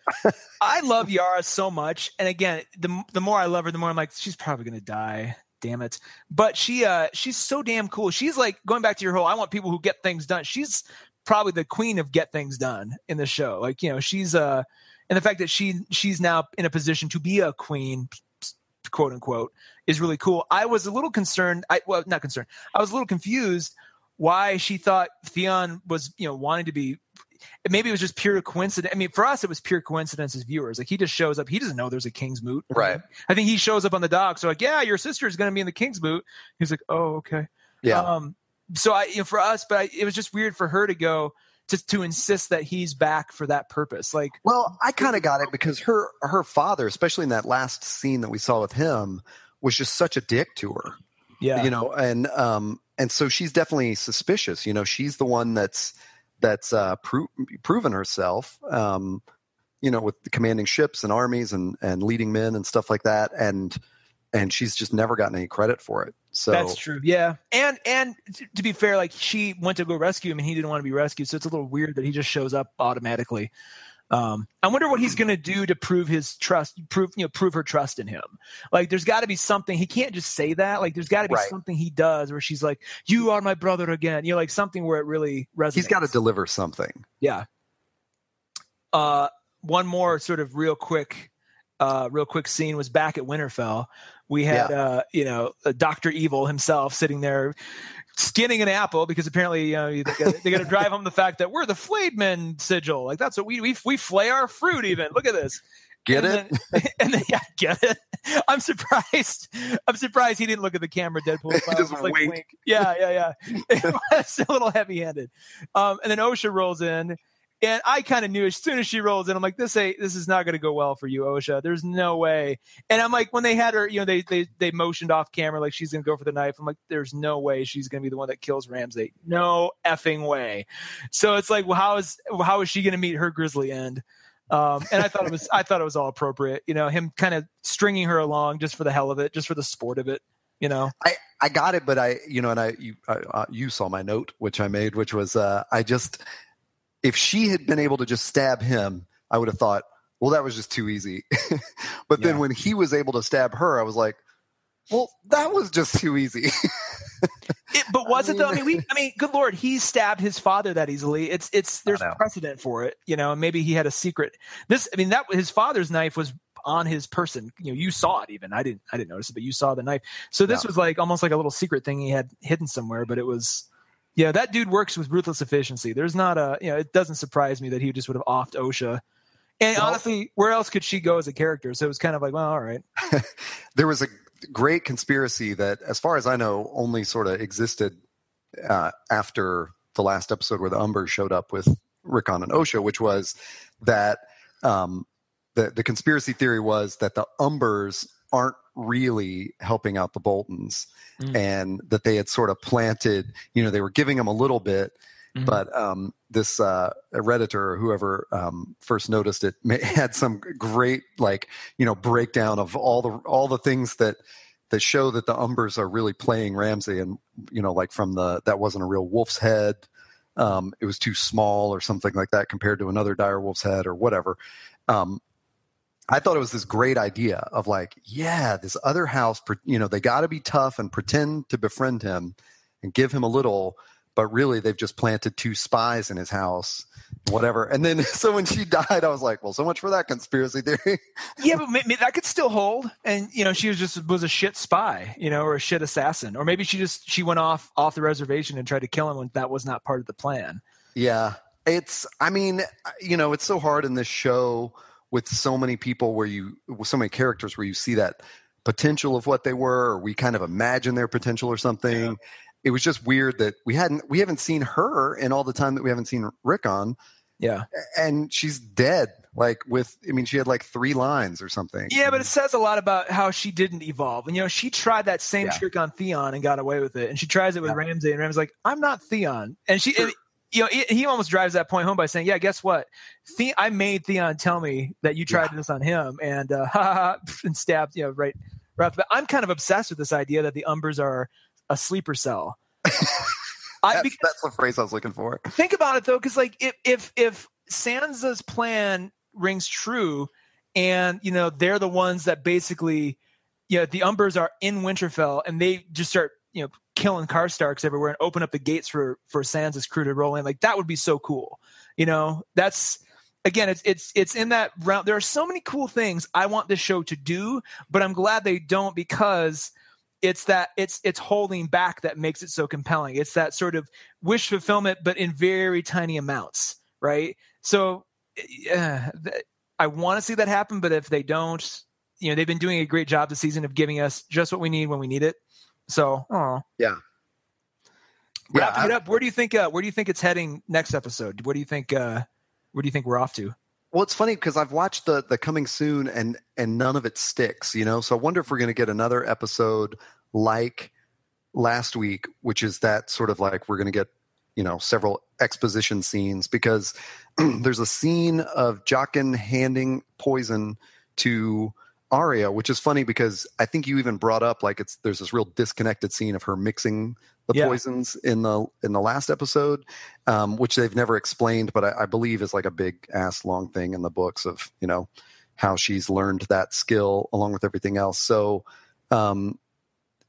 Speaker 1: I love Yara so much, and again, the the more I love her, the more I'm like, she's probably gonna die damn it. But she uh she's so damn cool. She's like going back to your whole I want people who get things done. She's probably the queen of get things done in the show. Like, you know, she's uh and the fact that she she's now in a position to be a queen quote unquote is really cool. I was a little concerned I well not concerned. I was a little confused why she thought Theon was, you know, wanting to be maybe it was just pure coincidence. I mean, for us, it was pure coincidence as viewers. Like he just shows up. He doesn't know there's a King's Moot.
Speaker 2: Right.
Speaker 1: I think he shows up on the dock. So like, yeah, your sister is going to be in the King's Moot. He's like, oh, okay.
Speaker 2: Yeah.
Speaker 1: Um, so I, you know, for us, but I, it was just weird for her to go to to insist that he's back for that purpose. Like,
Speaker 2: well, I kind of got it because her her father, especially in that last scene that we saw with him, was just such a dick to her.
Speaker 1: Yeah.
Speaker 2: You know, and um, and so she's definitely suspicious. You know, she's the one that's that's uh, pro- proven herself, um, you know, with commanding ships and armies and and leading men and stuff like that, and and she's just never gotten any credit for it. So
Speaker 1: that's true, yeah. And and to be fair, like she went to go rescue him, and he didn't want to be rescued, so it's a little weird that he just shows up automatically. Um, I wonder what he's going to do to prove his trust, prove you know, prove her trust in him. Like, there's got to be something. He can't just say that. Like, there's got to be right. something he does where she's like, "You are my brother again." You know, like something where it really resonates.
Speaker 2: He's got to deliver something.
Speaker 1: Yeah. Uh, one more sort of real quick, uh, real quick scene was back at Winterfell. We had, yeah. uh, you know, Doctor Evil himself sitting there skinning an apple because apparently you know, they got to drive home the fact that we're the flayed men sigil. Like that's what we we we flay our fruit. Even look at this.
Speaker 2: Get
Speaker 1: and
Speaker 2: it?
Speaker 1: Then, and then yeah, get it. I'm surprised. I'm surprised he didn't look at the camera. Deadpool
Speaker 2: just like, wink. wink.
Speaker 1: Yeah, yeah, yeah. it's a little heavy-handed. Um, and then Osha rolls in, and I kind of knew as soon as she rolls in, I'm like, this ain't, this is not going to go well for you, Osha. There's no way. And I'm like, when they had her, you know, they they they motioned off camera like she's going to go for the knife. I'm like, there's no way she's going to be the one that kills Ramsay. No effing way. So it's like, well, how is how is she going to meet her grisly end? Um, and I thought it was I thought it was all appropriate. You know, him kind of stringing her along just for the hell of it, just for the sport of it. You know,
Speaker 2: I I got it, but I you know, and I you I, uh, you saw my note which I made, which was uh, I just if she had been able to just stab him, I would have thought, well, that was just too easy. but then when he was able to stab her, I was like, well, that was just too easy.
Speaker 1: it, but was I mean, it though? I mean, we, I mean, good lord, he stabbed his father that easily. It's, it's, there's precedent for it, you know, maybe he had a secret. This, I mean, that his father's knife was on his person. You know, you saw it even. I didn't, I didn't notice it, but you saw the knife. So this yeah. was like almost like a little secret thing he had hidden somewhere, but it was, yeah, that dude works with ruthless efficiency. There's not a, you know, it doesn't surprise me that he just would have offed Osha. And well, honestly, where else could she go as a character? So it was kind of like, well, all right.
Speaker 2: there was a great conspiracy that, as far as I know, only sort of existed uh, after the last episode where the Umbers showed up with Rickon and Osha, which was that um, the the conspiracy theory was that the Umbers aren't really helping out the Boltons mm. and that they had sort of planted, you know, they were giving them a little bit, mm-hmm. but um, this uh, redditor or whoever um, first noticed it had some great like you know breakdown of all the all the things that that show that the umbers are really playing Ramsay and you know like from the that wasn't a real wolf's head um, it was too small or something like that compared to another dire wolf's head or whatever um, I thought it was this great idea of like, yeah, this other house, you know, they got to be tough and pretend to befriend him and give him a little, but really they've just planted two spies in his house, whatever. And then, so when she died, I was like, well, so much for that conspiracy theory.
Speaker 1: yeah, but maybe that could still hold. And, you know, she was just, was a shit spy, you know, or a shit assassin. Or maybe she just, she went off, off the reservation and tried to kill him when that was not part of the plan.
Speaker 2: Yeah. It's, I mean, uh, you know, it's so hard in this show with so many people where you with so many characters where you see that potential of what they were or we kind of imagine their potential or something it was just weird that we hadn't we haven't seen her in all the time that we haven't seen Rickon
Speaker 1: Yeah.
Speaker 2: And she's dead. Like with I mean she had like three lines or something.
Speaker 1: Yeah, but it says a lot about how she didn't evolve. And you know, she tried that same
Speaker 2: Yeah.
Speaker 1: trick on Theon and got away with it. And she tries it with
Speaker 2: Yeah.
Speaker 1: Ramsay and Ramsay's like, "I'm not Theon." And she and, you know, he, he almost drives that point home by saying, "Yeah, guess what? The- I made Theon tell me that you tried this on him and uh ha, ha, and stabbed, you know, right right bat. I'm kind of obsessed with this idea that the Umbers are a sleeper cell. I,
Speaker 2: that's,
Speaker 1: because
Speaker 2: that's the phrase I was looking for.
Speaker 1: think about it though because like if if if sansa's plan rings true and you know they're the ones that basically you know the umbers are in winterfell and they just start you know killing car karstarks everywhere and open up the gates for for sansa's crew to roll in like that would be so cool you know? That's again it's it's it's in that round there are so many cool things i want this show to do but i'm glad they don't because it's that it's it's holding back that makes it so compelling. It's that sort of wish fulfillment but in very tiny amounts right? So yeah, th- i want to see that happen but if they don't you know they've been doing a great job this season of giving us just what we need when we need it so oh
Speaker 2: Yeah.
Speaker 1: wrapping
Speaker 2: I-
Speaker 1: it up where do you think uh, where do you think it's heading next episode what do you think uh where do you think we're off to
Speaker 2: Well, it's funny because I've watched the the coming soon and and none of it sticks, you know. So I wonder if we're going to get another episode like last week, which is that sort of like we're going to get you know several exposition scenes because there's a scene of Jaqen handing poison to Arya, which is funny because I think you even brought up like it's there's this real disconnected scene of her mixing the
Speaker 1: Yeah.
Speaker 2: poisons in the in the last episode, um, which they've never explained, but I, I believe is like a big ass long thing in the books of you know how she's learned that skill along with everything else. So, um,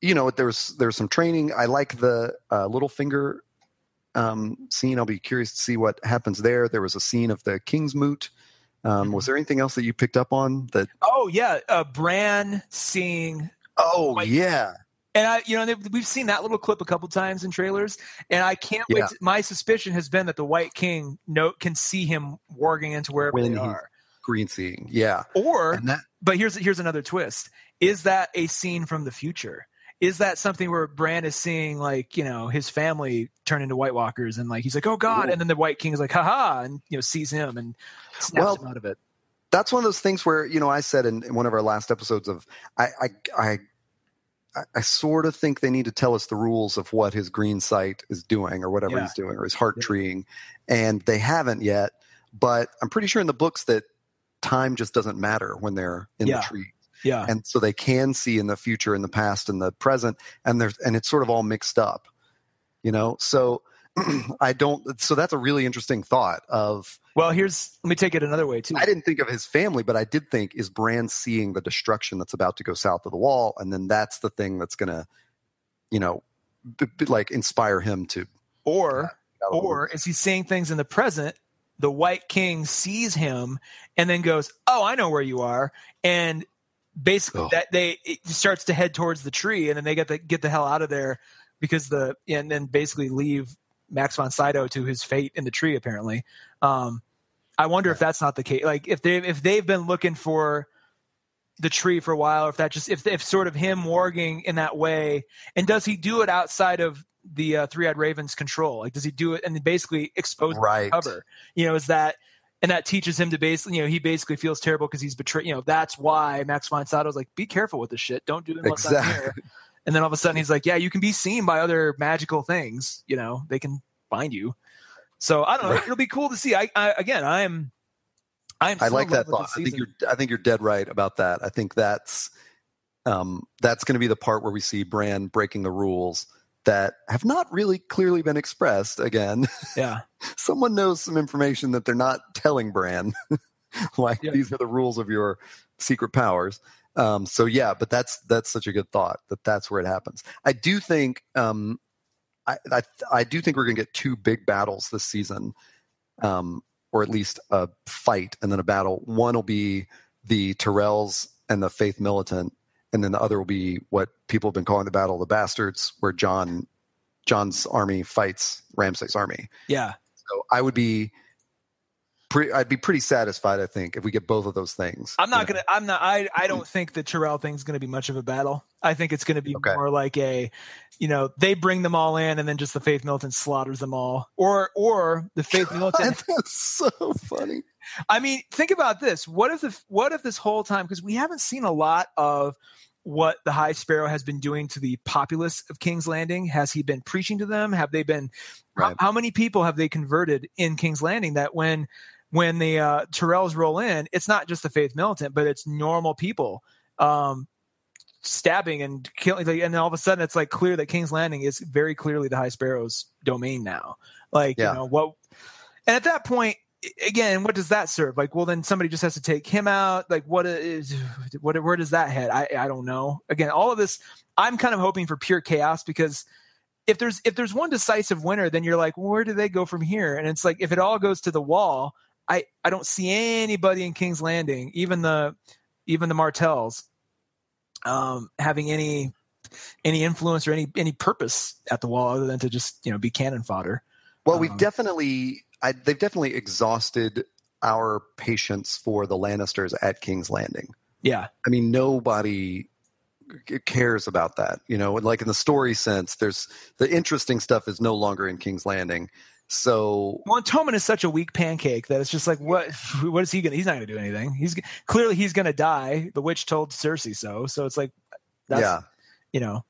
Speaker 2: you know, there's there's some training. I like the uh, Littlefinger um, scene. I'll be curious to see what happens there. There was a scene of the King's Moot. Um, was there anything else that you picked up on that?
Speaker 1: oh yeah uh bran seeing
Speaker 2: Oh
Speaker 1: Like-
Speaker 2: yeah,
Speaker 1: And I, you know, we've seen that little clip a couple times in trailers, and I can't wait. To, my suspicion has been that the White King no, can see him warging into wherever
Speaker 2: When
Speaker 1: they are.
Speaker 2: green seeing. Yeah,
Speaker 1: Or,
Speaker 2: that
Speaker 1: but here's here's another twist: is that a scene from the future? Is that something where Bran is seeing like you know his family turn into White Walkers, and like he's like, oh god, and then the White King is like, haha, and you know sees him and snaps
Speaker 2: Well,
Speaker 1: him out of it.
Speaker 2: that's one of those things where you know I said in, in one of our last episodes of I I I, I, I sort of think they need to tell us the rules of what his green sight is doing or whatever
Speaker 1: Yeah.
Speaker 2: he's doing or his heart
Speaker 1: Yeah.
Speaker 2: treeing, and they haven't yet. But I'm pretty sure in the books that time just doesn't matter when they're in
Speaker 1: Yeah.
Speaker 2: the tree,
Speaker 1: Yeah,
Speaker 2: and so they can see in the future, in the past, and the present, and there's and it's sort of all mixed up, you know. So I don't. So that's a really interesting thought of.
Speaker 1: well, here's let me take it another way too.
Speaker 2: I didn't think of his family, but I did think is Bran seeing the destruction that's about to go south of the wall, and then that's the thing that's going to, you know, b- b- like inspire him to.
Speaker 1: or
Speaker 2: get out of the
Speaker 1: or is he seeing things in the present the white king sees him and then goes oh i know where you are and basically
Speaker 2: Oh.
Speaker 1: that they it starts to head towards the tree and then they get the get the hell out of there because the and then basically leave max von sydow to his fate in the tree apparently. Um i wonder if that's not the case. Like if they if they've been looking for the tree for a while or if that just if if sort of him warging in that way and does he do it outside of the uh, three-eyed raven's control? Like does he do it and basically expose the
Speaker 2: right.
Speaker 1: cover? You know is that and that teaches him to basically you know he basically feels terrible because he's betrayed you know that's why max von Sydow's like be careful with this shit don't do it unless I'm here and then all of a sudden he's like yeah you can be seen by other magical things you know they can find you so i don't know
Speaker 2: Right.
Speaker 1: it'll be cool to see i, I again i'm i'm
Speaker 2: I like that thought. I think you're. I think you're dead right about that. I think that's. Um, that's going to be the part where we see Bran breaking the rules that have not really clearly been expressed. Again,
Speaker 1: yeah
Speaker 2: someone knows some information that they're not telling Bran. like
Speaker 1: Yeah.
Speaker 2: these are the rules of your secret powers. Um, so yeah, but that's that's such a good thought that that's where it happens. I do think um, I, I I do think we're going to get two big battles this season, um, or at least a fight and then a battle. One will be the Tyrells and the Faith Militant, and then the other will be what people have been calling the Battle of the Bastards, where Jon Jon's army fights Ramsay's army.
Speaker 1: yeah
Speaker 2: So I would be Pre- I'd be pretty satisfied, I think, if we get both of those things.
Speaker 1: I'm not gonna. I'm not. I. I don't think the Tyrell thing's gonna be much of a battle. I think it's gonna be
Speaker 2: Okay.
Speaker 1: more like a, you know, they bring them all in, and then just the Faith Militant slaughters them all, or or the Faith Militant.
Speaker 2: That's so funny.
Speaker 1: I mean, think about this. What if the what if this whole time because we haven't seen a lot of what the High Sparrow has been doing to the populace of King's Landing. Has he been preaching to them? Have they been?
Speaker 2: Right.
Speaker 1: How, how many people have they converted in King's Landing? That when when the uh, Tyrells roll in, it's not just the Faith Militant, but it's normal people. Um, stabbing and killing and then all of a sudden it's like clear that king's landing is very clearly the high sparrow's domain now. Like
Speaker 2: Yeah.
Speaker 1: you know what and at that point again what does that serve? Like well then somebody just has to take him out. Like what is what where does that head? I i don't know. Again all of this i'm kind of hoping for pure chaos because if there's if there's one decisive winner then you're like well, where do they go from here? And it's like if it all goes to the wall i i don't see anybody in king's landing even the even the martells um having any any influence or any any purpose at the wall other than to just you know be cannon fodder
Speaker 2: Well, we've
Speaker 1: Um,
Speaker 2: definitely, I, they've definitely exhausted our patience for the Lannisters at King's Landing.
Speaker 1: yeah
Speaker 2: I mean, nobody cares about that. You know, like in the story sense, there's the interesting stuff is no longer in King's Landing. So
Speaker 1: and is such a weak pancake that it's just like what what is he gonna he's not gonna do anything. He's clearly he's gonna die. The witch told cersei so. So it's like that's
Speaker 2: yeah,
Speaker 1: you know.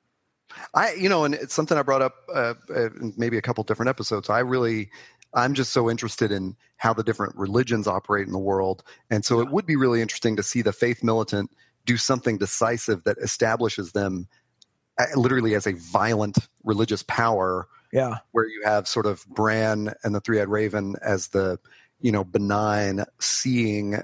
Speaker 2: I you know, and it's something I brought up uh, uh, maybe a couple different episodes. I really, I'm just so interested in how the different religions operate in the world, and so it would be really interesting to see the faith militant do something decisive that establishes them uh, literally as a violent religious power
Speaker 1: yeah.
Speaker 2: where you have sort of Bran and the Three Eyed Raven as the, you know, benign, seeing,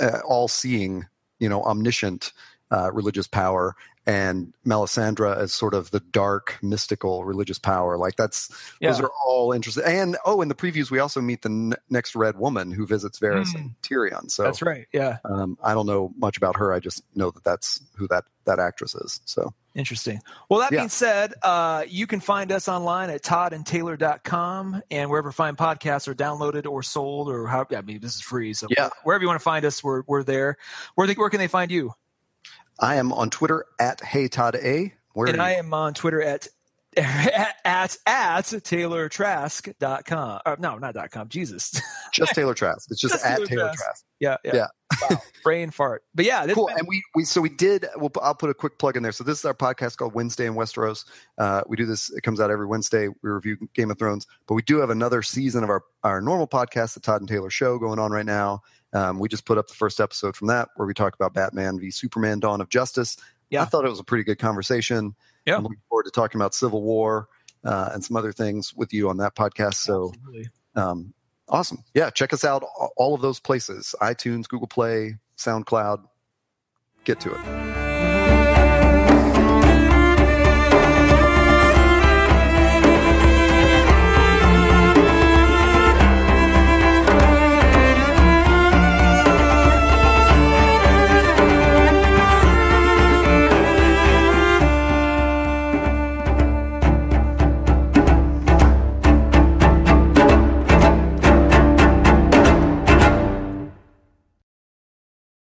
Speaker 2: uh, all seeing, you know, omniscient uh, religious power, and Melisandre as sort of the dark, mystical religious power. Like that's those are all interesting. And oh, in the previews, we also meet the n- next Red Woman who visits Varys
Speaker 1: Mm.
Speaker 2: and Tyrion. So
Speaker 1: that's right yeah
Speaker 2: um, I don't know much about her. I just know that that's who that that actress is. So
Speaker 1: Interesting. Well, that
Speaker 2: Yeah.
Speaker 1: being said, uh, you can find us online at toddandtaylor.com and wherever fine podcasts are downloaded or sold or how, I mean, this is free. So
Speaker 2: Yeah.
Speaker 1: wherever you want to find us, we're, we're there. Where, they, where can they find you?
Speaker 2: I am on Twitter at Hey Todd A. Where
Speaker 1: and I am on Twitter at, at, at, at taylortrask.com. Uh, no, not dot .com. Jesus.
Speaker 2: just Taylor Trask. It's just,
Speaker 1: Just
Speaker 2: at
Speaker 1: Taylor
Speaker 2: Taylor
Speaker 1: Trask.
Speaker 2: Trask.
Speaker 1: yeah. Yeah.
Speaker 2: Yeah.
Speaker 1: wow. Brain fart. But yeah, this
Speaker 2: cool and we, we so we did we'll, i'll put a quick plug in there so this is our podcast called wednesday in westeros uh, we do this it comes out every wednesday we review game of thrones but we do have another season of our, our normal podcast the todd and taylor show going on right now um, we just put up the first episode from that where we talk about batman v superman dawn of justice.
Speaker 1: Yeah.
Speaker 2: i thought it was a pretty good conversation.
Speaker 1: Yeah.
Speaker 2: i'm looking forward to talking about civil war uh, and some other things with you on that podcast. So um, awesome. Yeah check us out all of those places itunes google play soundcloud. Get to it